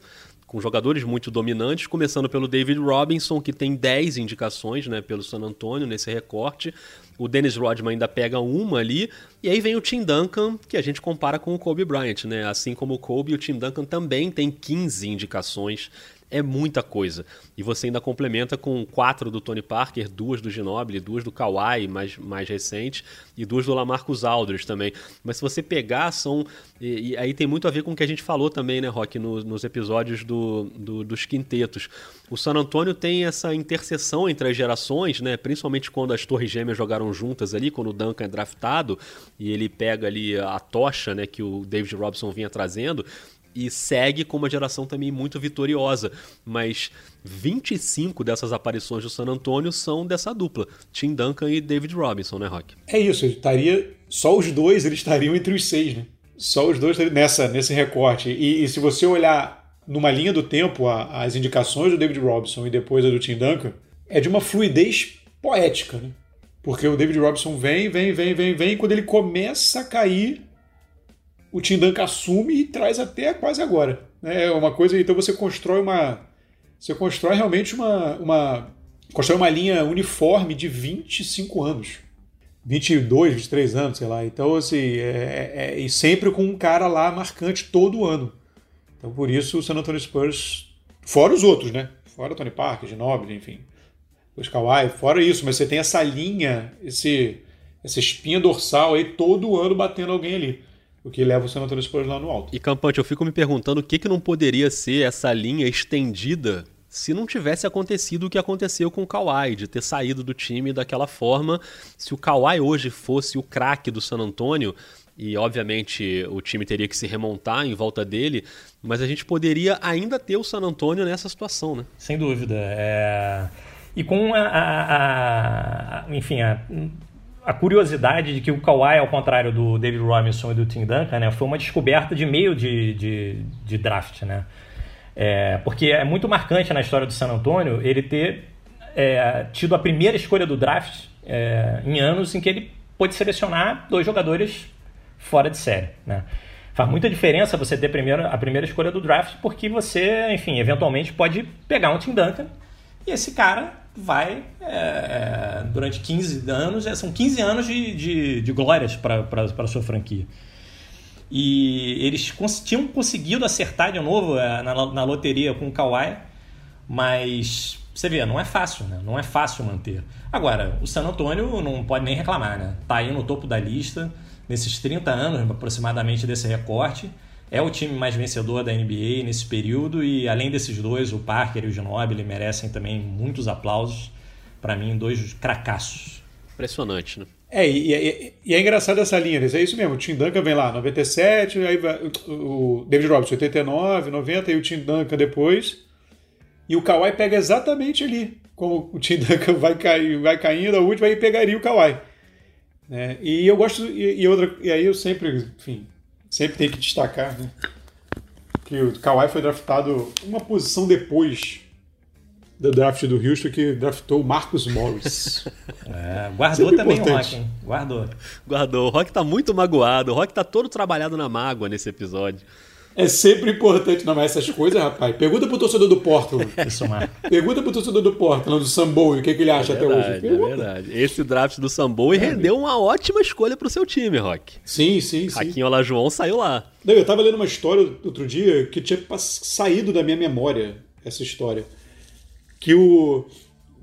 com jogadores muito dominantes, começando pelo David Robinson, que tem 10 indicações né, pelo San Antonio nesse recorte. O Dennis Rodman ainda pega uma ali. E aí vem o Tim Duncan, que a gente compara com o Kobe Bryant, né? Assim como o Kobe, o Tim Duncan também tem 15 indicações é muita coisa. E você ainda complementa com quatro do Tony Parker, duas do Ginobili, duas do Kawhi, mais, mais recente, e duas do Lamarcus Aldridge também. Mas se você pegar, são... E, e aí tem muito a ver com o que a gente falou também, né, Rock, no, nos episódios do, do, dos quintetos. O San Antonio tem essa interseção entre as gerações, né, principalmente quando as torres gêmeas jogaram juntas ali, quando o Duncan é draftado, e ele pega ali a tocha, né, que o David Robson vinha trazendo, e segue com uma geração também muito vitoriosa. Mas 25 dessas aparições do San Antonio são dessa dupla, Tim Duncan e David Robinson, né, Rock? É isso, estaria. Só os dois eles estariam entre os seis, né? Só os dois nessa, nesse recorte. E, e se você olhar numa linha do tempo a, as indicações do David Robinson e depois a do Tim Duncan, é de uma fluidez poética, né? Porque o David Robinson vem, vem, vem, vem, vem, e quando ele começa a cair, o Tim Duncan assume e traz até quase agora. Né? É uma coisa, então você constrói uma. Você constrói realmente uma. uma constrói uma linha uniforme de 25 anos. 22, 23 anos, sei lá. Então, assim, é, é, é, e sempre com um cara lá marcante todo ano. Então, por isso, o San Antonio Spurs, fora os outros, né? Fora Tony Parker, Ginobili, enfim. Os Kawhi, fora isso, mas você tem essa linha, esse, essa espinha dorsal aí todo ano batendo alguém ali o que leva o San Antonio Spurs lá no alto. E Campante, eu fico me perguntando o que, que não poderia ser essa linha estendida se não tivesse acontecido o que aconteceu com o Kawhi, de ter saído do time daquela forma. Se o Kawhi hoje fosse o craque do San Antonio, e obviamente o time teria que se remontar em volta dele, mas a gente poderia ainda ter o San Antonio nessa situação, né? Sem dúvida. É... E com a, a, a enfim, a, a curiosidade de que o Kawhi, ao contrário do David Robinson e do Tim Duncan, né, foi uma descoberta de meio de, de, de draft, né? É, porque é muito marcante na história do San Antonio ele ter é, tido a primeira escolha do draft é, em anos em que ele pôde selecionar dois jogadores fora de série, né? Faz muita diferença você ter primeiro, a primeira escolha do draft porque você, enfim, eventualmente pode pegar um Tim Duncan e esse cara vai, é, é durante 15 anos, é, são 15 anos de, de, de glórias para a sua franquia. E eles tinham conseguido acertar de novo é, na, na loteria com o Kawhi, mas você vê, não é fácil, né? Não é fácil manter. Agora, o San Antonio não pode nem reclamar, né? Tá aí no topo da lista, nesses 30 anos aproximadamente desse recorte é o time mais vencedor da NBA nesse período e além desses dois, o Parker e o Ginobili merecem também muitos aplausos. Para mim, dois cracassos. Impressionante, né? É, e, e, e, é engraçado essa linha, é isso mesmo, o Tim Duncan vem lá, 97, aí vai, o David Robinson, 89, 90, e o Tim Duncan depois, e o Kawhi pega exatamente ali, como o Tim Duncan vai, cair, vai caindo, a última, aí pegaria o Kawhi. Né? E eu gosto, e, e, outra, e aí eu sempre, enfim, sempre tem que destacar né, que o Kawhi foi draftado uma posição depois do draft do Houston, que draftou o Marcus Morris. É, guardou sempre também importante. o Rock, hein? Guardou. Guardou. O Rock tá muito magoado. O Rock tá todo trabalhado na mágoa nesse episódio. É sempre importante não essas coisas, rapaz. Pergunta pro torcedor do Portland. Isso, Marco. Pergunta pro torcedor do Portland, do Samboy, o que, que ele acha é verdade, até hoje. Pergunta. É verdade. Esse draft do Samboy é, rendeu uma ótima escolha pro seu time, Rock. Sim, sim, sim. Raquinho Olajuwon saiu lá. Não, eu tava lendo uma história outro dia que tinha saído da minha memória essa história. Que o,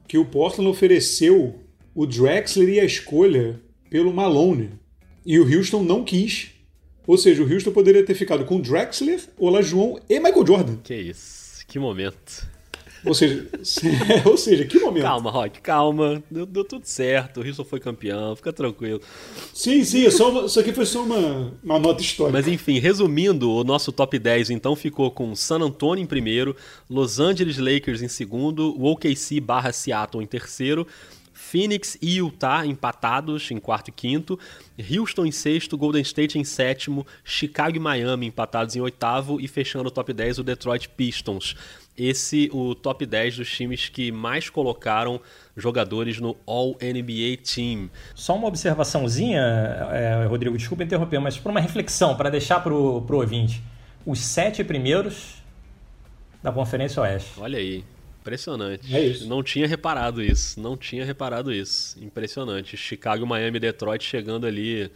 que o Portland ofereceu o Drexler e a escolha pelo Malone. E o Houston não quis ou seja, o Houston poderia ter ficado com Drexler, Olajuwon e Michael Jordan. Que isso, que momento. Ou seja, ou seja, que momento. Calma, Rock, calma. Deu, deu tudo certo. O Houston foi campeão, fica tranquilo. Sim, sim, é só uma, isso aqui foi só uma, uma nota histórica. Mas enfim, resumindo, o nosso top 10 então ficou com San Antonio em primeiro, Los Angeles Lakers em segundo, o OKC barra Seattle em terceiro, Phoenix e Utah empatados em quarto e quinto, Houston em sexto, Golden State em sétimo, Chicago e Miami empatados em oitavo e fechando o top 10 o Detroit Pistons. Esse o top 10 dos times que mais colocaram jogadores no All NBA Team. Só uma observaçãozinha, é, Rodrigo, desculpa interromper, mas para uma reflexão, para deixar para o ouvinte. Os sete primeiros da Conferência Oeste. Olha aí. Impressionante. É isso. Não tinha reparado isso. Não tinha reparado isso. Impressionante. Chicago, Miami Detroit chegando ali,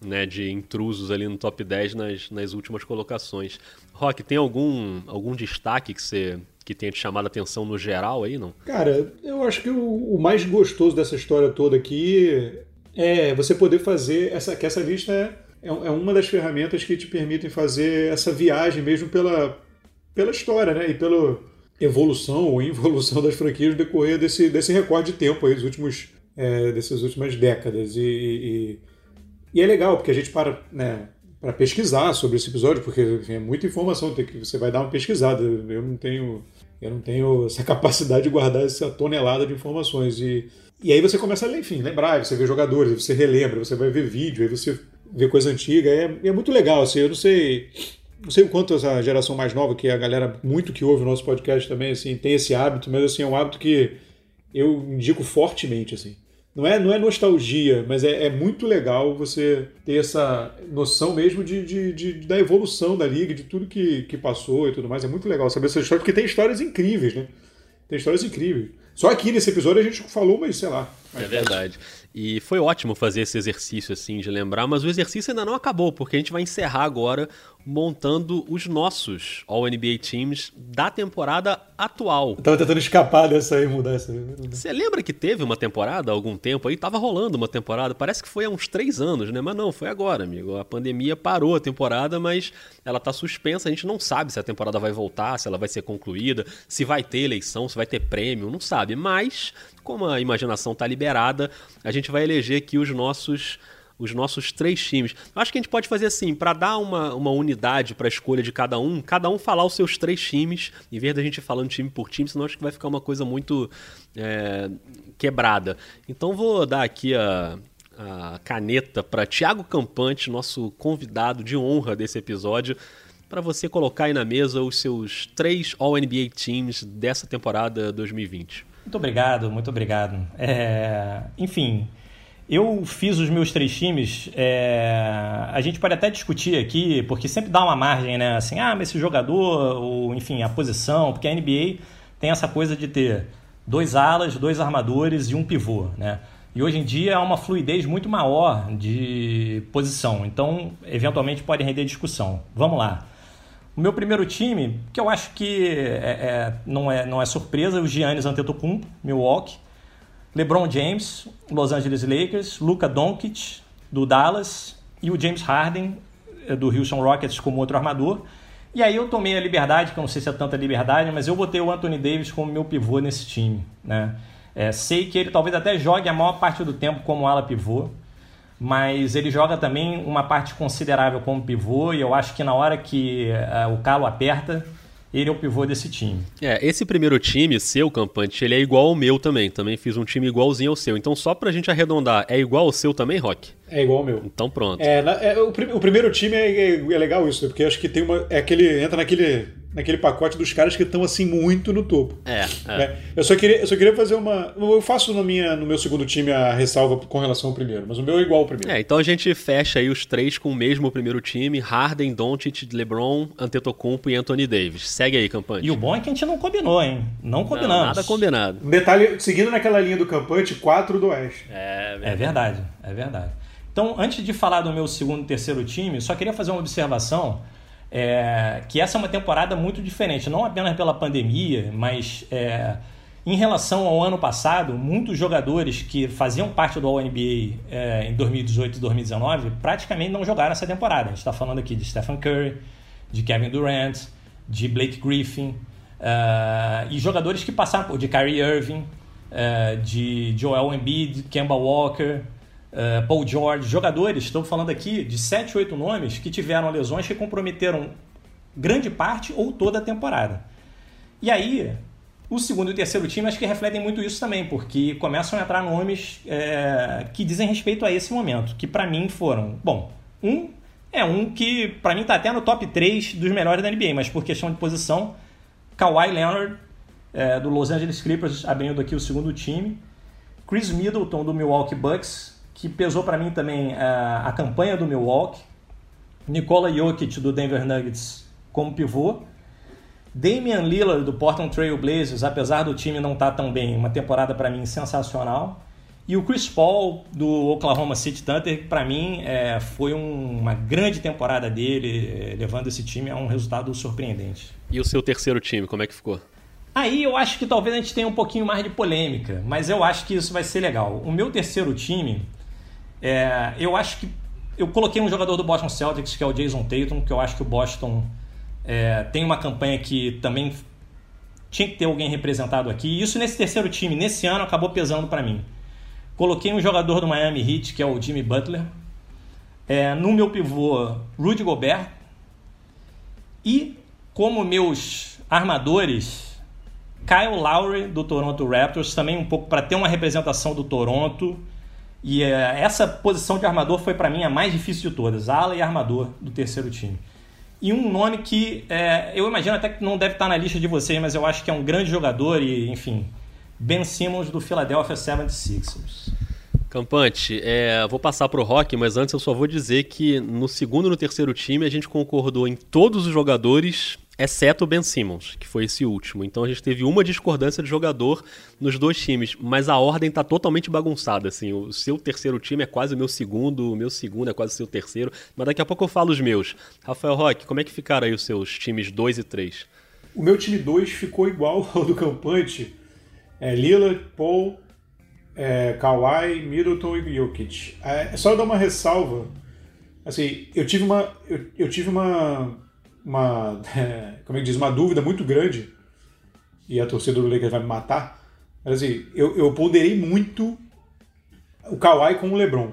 né, de intrusos ali no top 10 nas, nas últimas colocações. Rock, tem algum, algum destaque que você que tenha te chamado a atenção no geral aí, não? Cara, eu acho que o, o mais gostoso dessa história toda aqui é você poder fazer essa que essa lista é, é uma das ferramentas que te permitem fazer essa viagem mesmo pela, pela história, né? E pelo evolução ou involução das franquias no decorrer desse, desse recorde de tempo aí, dos últimos, é, dessas últimas décadas. E, e, e, é legal, porque a gente para né, para pesquisar sobre esse episódio, porque enfim, é muita informação que você vai dar uma pesquisada. Eu não tenho, eu não tenho essa capacidade de guardar essa tonelada de informações. E, e aí você começa a, enfim, lembrar, você vê jogadores, você relembra, você vai ver vídeo, aí você vê coisa antiga. É, é muito legal, assim, eu não sei não sei o quanto essa geração mais nova, que é a galera muito que ouve o nosso podcast também, assim, tem esse hábito, mas assim, é um hábito que eu indico fortemente, assim. Não é, não é nostalgia, mas é, é muito legal você ter essa noção mesmo de, de, de, da evolução da liga, de tudo que, que passou e tudo mais. É muito legal saber essa história, porque tem histórias incríveis, né? Tem histórias incríveis. Só aqui nesse episódio a gente falou, mas sei lá. É verdade. E foi ótimo fazer esse exercício assim de lembrar, mas o exercício ainda não acabou, porque a gente vai encerrar agora montando os nossos All-NBA Teams da temporada atual. Eu tava tentando escapar dessa aí, mudar essa. Você lembra que teve uma temporada há algum tempo aí? Tava rolando uma temporada, parece que foi há uns três anos, né? Mas não, foi agora, amigo. A pandemia parou a temporada, mas ela tá suspensa. A gente não sabe se a temporada vai voltar, se ela vai ser concluída, se vai ter eleição, se vai ter prêmio, não sabe. Mas, como a imaginação tá liberada, a gente vai eleger aqui os nossos os nossos três times. Acho que a gente pode fazer assim, para dar uma, uma unidade para a escolha de cada um, cada um falar os seus três times, em vez da gente falando time por time, senão acho que vai ficar uma coisa muito é, quebrada. Então vou dar aqui a, a caneta para Thiago Campante, nosso convidado de honra desse episódio, para você colocar aí na mesa os seus três All-NBA Teams dessa temporada 2020. Muito obrigado, muito obrigado. É, enfim, eu fiz os meus três times. É... A gente pode até discutir aqui, porque sempre dá uma margem, né? Assim, ah, mas esse jogador, ou enfim, a posição, porque a NBA tem essa coisa de ter dois alas, dois armadores e um pivô, né? E hoje em dia há uma fluidez muito maior de posição, então eventualmente pode render discussão. Vamos lá. O meu primeiro time, que eu acho que é, é, não, é, não é surpresa, é o Giannis Antetokounmpo, Milwaukee. LeBron James, Los Angeles Lakers, Luka Doncic, do Dallas, e o James Harden, eh, do Houston Rockets, como outro armador. E aí eu tomei a liberdade, que eu não sei se é tanta liberdade, mas eu botei o Anthony Davis como meu pivô nesse time. Né? É, sei que ele talvez até jogue a maior parte do tempo como ala pivô, mas ele joga também uma parte considerável como pivô, e eu acho que na hora que uh, o calo aperta, ele é o pivô desse time. É, esse primeiro time, seu, Campante, ele é igual ao meu também. Também fiz um time igualzinho ao seu. Então, só pra gente arredondar, é igual ao seu também, Rock? É igual ao meu. Então, pronto. É, na, é o, o, primeiro time é, é, é, legal isso, porque acho que tem uma. É aquele. Entra naquele naquele pacote dos caras que estão assim muito no topo. É, é. Né? Eu só queria, eu só queria fazer uma, eu faço no minha, no meu segundo time a ressalva com relação ao primeiro, mas o meu é igual ao primeiro. É, então a gente fecha aí os três com o mesmo primeiro time: Harden, Doncic, LeBron, Antetokounmpo e Anthony Davis. Segue aí, Campante. E o bom é que a gente não combinou, hein? Não combinamos. Não, nada combinado. Um detalhe, seguindo naquela linha do Campante, 4 do Oeste. É é verdade, é verdade. Então, antes de falar do meu segundo e terceiro time, só queria fazer uma observação é, que essa é uma temporada muito diferente, não apenas pela pandemia, mas é, em relação ao ano passado, muitos jogadores que faziam parte do All-NBA é, em 2018 e 2019 praticamente não jogaram essa temporada. A gente está falando aqui de Stephen Curry, de Kevin Durant, de Blake Griffin, Uh, e jogadores que passaram por de Kyrie Irving, uh, de Joel Embiid, Kemba Walker, uh, Paul George, jogadores, estou falando aqui de 7, 8 nomes que tiveram lesões que comprometeram grande parte ou toda a temporada. E aí, o segundo e o terceiro time acho que refletem muito isso também, porque começam a entrar nomes é, que dizem respeito a esse momento, que para mim foram, bom, um é um que para mim está até no top 3 dos melhores da NBA, mas por questão de posição, Kawhi Leonard é, do Los Angeles Clippers abrindo aqui o segundo time, Chris Middleton do Milwaukee Bucks, que pesou para mim também a, é, a campanha do Milwaukee, Nikola Jokic do Denver Nuggets como pivô, Damian Lillard do Portland Trail Blazers, apesar do time não estar tá tão bem, uma temporada para mim sensacional. E o Chris Paul do Oklahoma City Thunder, que para mim é, foi um, uma grande temporada dele, é, levando esse time a um resultado surpreendente. E o seu terceiro time, como é que ficou? Aí eu acho que talvez a gente tenha um pouquinho mais de polêmica, mas eu acho que isso vai ser legal. O meu terceiro time, é, eu acho que eu coloquei um jogador do Boston Celtics, que é o Jason Tatum, que eu acho que o Boston é, tem uma campanha que também tinha que ter alguém representado aqui. Isso nesse terceiro time, nesse ano, acabou pesando para mim. Coloquei um jogador do Miami Heat, que é o Jimmy Butler. É, no meu pivô, Rudy Gobert. E como meus armadores, Kyle Lowry, do Toronto Raptors, também um pouco para ter uma representação do Toronto. E é, essa posição de armador foi para mim a mais difícil de todas, ala e armador do terceiro time. E um nome que é, eu imagino até que não deve estar na lista de vocês, mas eu acho que é um grande jogador e, enfim, Ben Simmons do Philadelphia 76ers. Campante, é, vou passar para o Rock, mas antes eu só vou dizer que no segundo e no terceiro time a gente concordou em todos os jogadores exceto o Ben Simmons, que foi esse último. Então a gente teve uma discordância de jogador nos dois times, mas a ordem está totalmente bagunçada, assim. O seu terceiro time é quase o meu segundo, o meu segundo é quase o seu terceiro, mas daqui a pouco eu falo os meus. Rafael Roque, como é que ficaram aí os seus times 2 e 3? O meu time 2 ficou igual ao do Campante. É Lillard, Paul, é, Kawhi, Middleton e Jokic. É só dar uma ressalva. Assim, eu tive uma, eu, eu tive uma uma, como é que diz, uma dúvida muito grande, e a torcida do Lakers vai me matar, mas assim, eu, eu ponderei muito o Kawhi com o LeBron.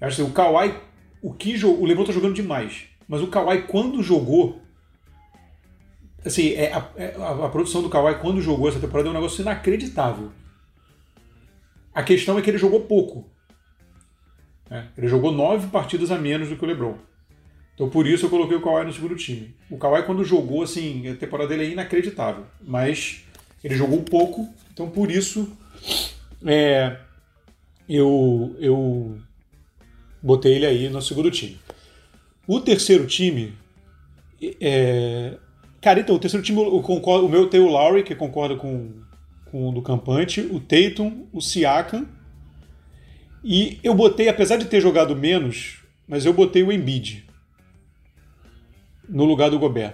Eu acho assim, o Kawhi, o que o LeBron tá jogando demais, mas o Kawhi quando jogou, assim, é, a, é, a produção do Kawhi quando jogou essa temporada é um negócio inacreditável. A questão é que ele jogou pouco. Né? Ele jogou nove partidas a menos do que o LeBron. Então por isso eu coloquei o Kawhi no segundo time. O Kawhi quando jogou, assim, a temporada dele é inacreditável. Mas ele jogou pouco, então por isso é, eu, eu botei ele aí no segundo time. O terceiro time. É, cara, então, o terceiro time, eu concordo, o meu tem o Lowry, que concorda com, com o do Campante, o Tatum, o Siakam. E eu botei, apesar de ter jogado menos, mas eu botei o Embiid no lugar do Gobert.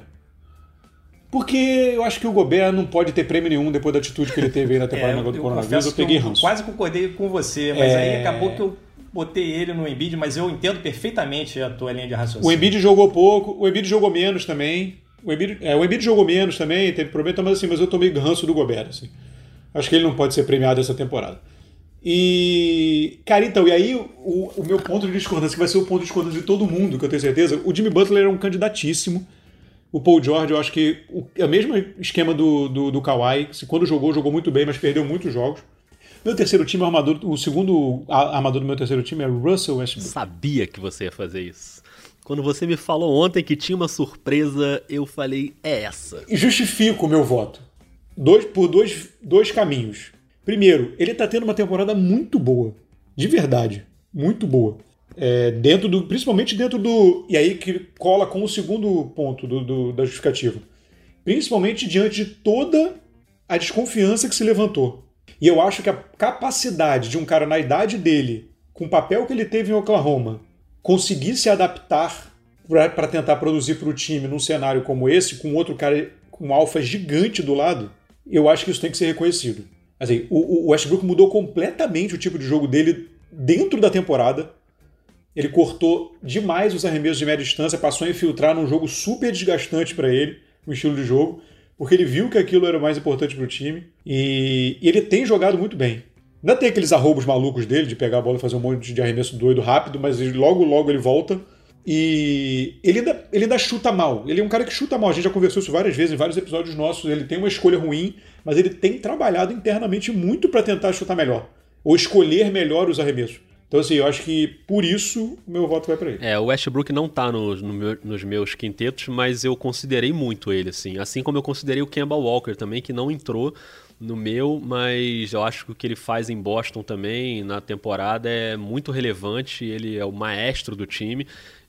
Porque eu acho que o Gobert não pode ter prêmio nenhum depois da atitude que ele teve aí na temporada é, do coronavírus. Eu peguei ranço. Quase concordei com você, mas é... aí acabou que eu botei ele no Embiid, mas eu entendo perfeitamente a tua linha de raciocínio. O Embiid jogou pouco, o Embiid jogou menos também. O Embiid, é, o Embiid jogou menos também, teve problema, mas assim, mas eu tomei ranço do Gobert. Assim. Acho que ele não pode ser premiado essa temporada. E, cara, então, e aí o, o, meu ponto de discordância, que vai ser o ponto de discordância de todo mundo, que eu tenho certeza, o Jimmy Butler é um candidatíssimo. O Paul George, eu acho que o, é o mesmo esquema do, do, do Kawhi, se quando jogou, jogou muito bem, mas perdeu muitos jogos. Meu terceiro time, o, armador, o segundo armador do meu terceiro time é Russell Westbrook. Sabia que você ia fazer isso. Quando você me falou ontem que tinha uma surpresa, eu falei, é essa. E justifico o meu voto. Dois, por dois, dois caminhos. Primeiro, ele está tendo uma temporada muito boa. De verdade. Muito boa. É, dentro do. Principalmente dentro do. E aí que cola com o segundo ponto do, do, da justificativa. Principalmente diante de toda a desconfiança que se levantou. E eu acho que a capacidade de um cara na idade dele, com o papel que ele teve em Oklahoma, conseguir se adaptar para tentar produzir para o time num cenário como esse, com outro cara com um alfa gigante do lado, eu acho que isso tem que ser reconhecido. Assim, o, o Westbrook mudou completamente o tipo de jogo dele dentro da temporada. Ele cortou demais os arremessos de média distância, passou a infiltrar num jogo super desgastante para ele, o estilo de jogo. porque ele viu que aquilo era o mais importante para o time e, e ele tem jogado muito bem. Ainda tem aqueles arroubos malucos dele de pegar a bola e fazer um monte de arremesso doido rápido, mas logo, logo ele volta. E ele ainda, ele ainda chuta mal. Ele é um cara que chuta mal. A gente já conversou isso várias vezes em vários episódios nossos. Ele tem uma escolha ruim, mas ele tem trabalhado internamente muito para tentar chutar melhor. Ou escolher melhor os arremessos. Então, assim, eu acho que por isso o meu voto vai para ele. É, o Westbrook não tá no, no meu, nos meus quintetos, mas eu considerei muito ele, assim. Assim como eu considerei o Kemba Walker também, que não entrou no meu, mas eu acho que o que ele faz em Boston também na temporada é muito relevante. Ele é o maestro do time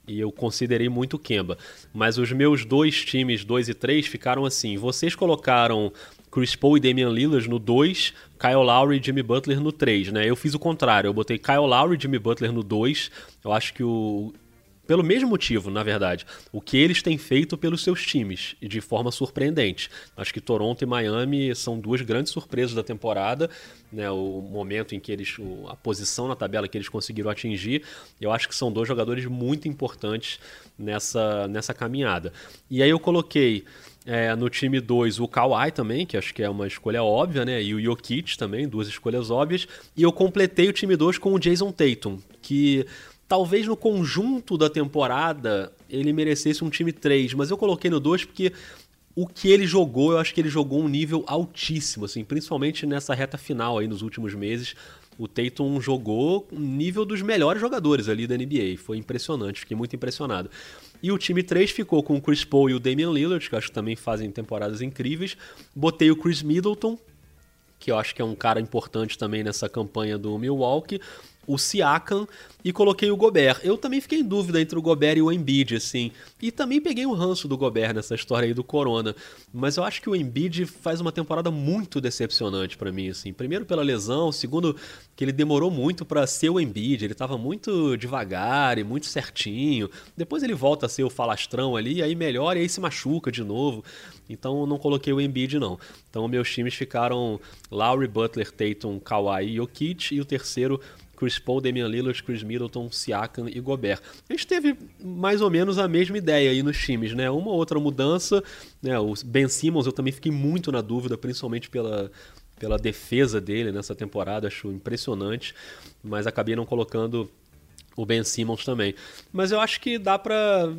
e eu considerei muito o Kemba. Mas os meus dois times, 2 e 3, ficaram assim. Vocês colocaram Chris Paul e Damian Lillard no 2, Kyle Lowry e Jimmy Butler no 3, né? Eu fiz o contrário, eu botei Kyle Lowry e Jimmy Butler no 2. Eu acho que o pelo mesmo motivo, na verdade, o que eles têm feito pelos seus times de forma surpreendente. Acho que Toronto e Miami são duas grandes surpresas da temporada, né? O momento em que eles, a posição na tabela que eles conseguiram atingir, eu acho que são dois jogadores muito importantes nessa, nessa caminhada. E aí eu coloquei é, no time 2, o Kawhi também, que acho que é uma escolha óbvia, né? E o Jokic também, duas escolhas óbvias. E eu completei o time 2 com o Jason Tatum, que talvez no conjunto da temporada ele merecesse um time 3, mas eu coloquei no 2 porque o que ele jogou, eu acho que ele jogou um nível altíssimo, assim, principalmente nessa reta final aí nos últimos meses. O Tatum jogou nível dos melhores jogadores ali da NBA. Foi impressionante, fiquei muito impressionado. E o time 3 ficou com o Chris Paul e o Damian Lillard, que eu acho que também fazem temporadas incríveis. Botei o Chris Middleton, que eu acho que é um cara importante também nessa campanha do Milwaukee o Siakam e coloquei o Gobert. Eu também fiquei em dúvida entre o Gobert e o Embiid, assim. E também peguei o ranço do Gobert nessa história aí do Corona. Mas eu acho que o Embiid faz uma temporada muito decepcionante para mim, assim. Primeiro pela lesão, segundo que ele demorou muito para ser o Embiid. Ele tava muito devagar e muito certinho. Depois ele volta a ser o falastrão ali, aí melhora e aí se machuca de novo. Então eu não coloquei o Embiid não. Então meus times ficaram Lowry, Butler, Tatum, Kawhi e Jokic e o terceiro Chris Paul, Damian Lillard, Chris Middleton, Siakam e Gobert. A gente teve mais ou menos a mesma ideia aí nos times, né? Uma outra mudança, né? O Ben Simmons eu também fiquei muito na dúvida, principalmente pela pela defesa dele nessa temporada, acho impressionante, mas acabei não colocando o Ben Simmons também. Mas eu acho que dá para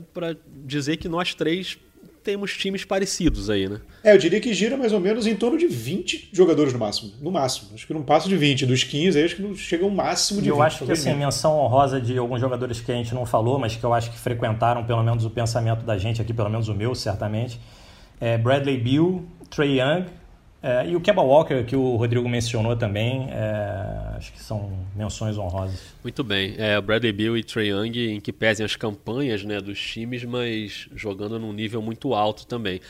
dizer que nós três temos times parecidos aí, né? É, eu diria que gira mais ou menos em torno de 20 jogadores no máximo. No máximo. Acho que não passa de 20. Dos 15, aí acho que não chega um máximo de eu 20. Eu acho que, assim, menção honrosa de alguns jogadores que a gente não falou, mas que eu acho que frequentaram pelo menos o pensamento da gente aqui, pelo menos o meu, certamente. É Bradley Bill, Trey Young, é, e o Kemba Walker, que o Rodrigo mencionou também, é, acho que são menções honrosas. Muito bem. É, Bradley Bill e Trey Young, em que pesem as campanhas né, dos times, mas jogando num nível muito alto também.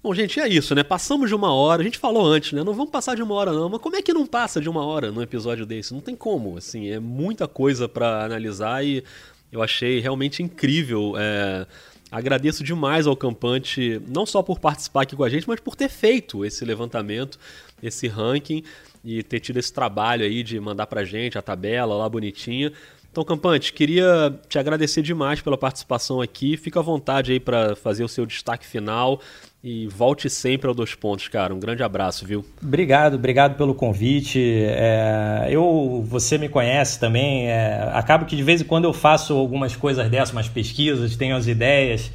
Bom, gente, é isso, né? Passamos de uma hora. A gente falou antes, né? Não vamos passar de uma hora, não. Mas como é que não passa de uma hora num episódio desse? Não tem como. Assim, é muita coisa para analisar e eu achei realmente incrível. É Agradeço demais ao Campante, não só por participar aqui com a gente, mas por ter feito esse levantamento, esse ranking e ter tido esse trabalho aí de mandar pra gente a tabela lá bonitinha. Então, Campante, queria te agradecer demais pela participação aqui. Fica à vontade aí para fazer o seu destaque final e volte sempre ao Dois Pontos, cara. Um grande abraço, viu? Obrigado, obrigado pelo convite. É, eu, você me conhece também. É, acabo que de vez em quando eu faço algumas coisas dessas, umas pesquisas, tenho as ideias.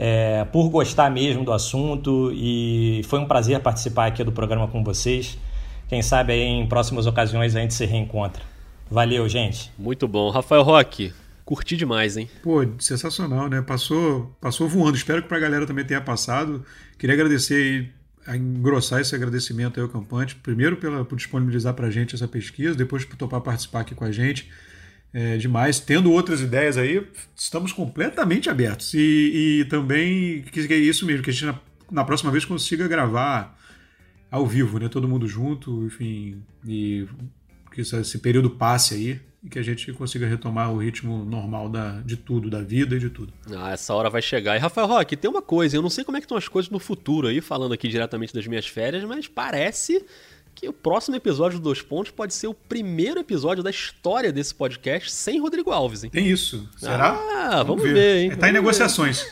É, por gostar mesmo do assunto e foi um prazer participar aqui do programa com vocês. Quem sabe aí em próximas ocasiões a gente se reencontra. Valeu, gente. Muito bom. Rafael Roque, curti demais, hein? Pô, sensacional, né? Passou, passou voando. Espero que pra galera também tenha passado. Queria agradecer aí, engrossar esse agradecimento aí ao Campante. Primeiro pela, por disponibilizar pra gente essa pesquisa, depois por topar participar aqui com a gente. É, demais. Tendo outras ideias aí, estamos completamente abertos. E, e também, que, é isso mesmo, que a gente na, na próxima vez consiga gravar ao vivo, né? Todo mundo junto, enfim, e que esse período passe aí e que a gente consiga retomar o ritmo normal da, de tudo, da vida e de tudo. Ah, essa hora vai chegar. E Rafael Roque, tem uma coisa, eu não sei como é que estão as coisas no futuro aí, falando aqui diretamente das minhas férias, mas parece que o próximo episódio do Dois Pontos pode ser o primeiro episódio da história desse podcast sem Rodrigo Alves, hein? Tem isso. Será? Ah, vamos, vamos ver. ver, hein? É, tá em negociações.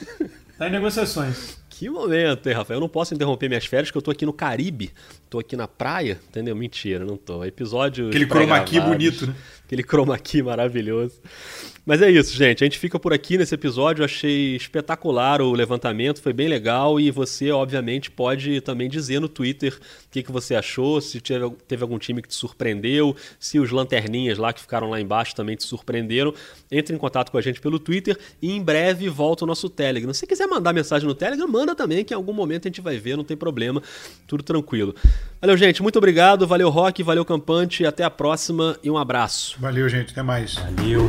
tá em negociações. Que momento, hein, Rafael? Eu não posso interromper minhas férias, que eu tô aqui no Caribe. Tô aqui na praia, entendeu? Mentira, não tô. Episódio. Aquele chroma key bonito, né? Aquele chroma key maravilhoso. Mas é isso, gente. A gente fica por aqui nesse episódio. Eu achei espetacular o levantamento, foi bem legal. E você, obviamente, pode também dizer no Twitter o que, que você achou, se teve, teve algum time que te surpreendeu, se os lanterninhas lá que ficaram lá embaixo também te surpreenderam. Entre em contato com a gente pelo Twitter e em breve volta o nosso Telegram. Se quiser mandar mensagem no Telegram, manda também, que em algum momento a gente vai ver, não tem problema. Tudo tranquilo. Valeu, gente. Muito obrigado. Valeu, Rock. Valeu, Campante. Até a próxima e um abraço. Valeu, gente. Até mais. Valeu.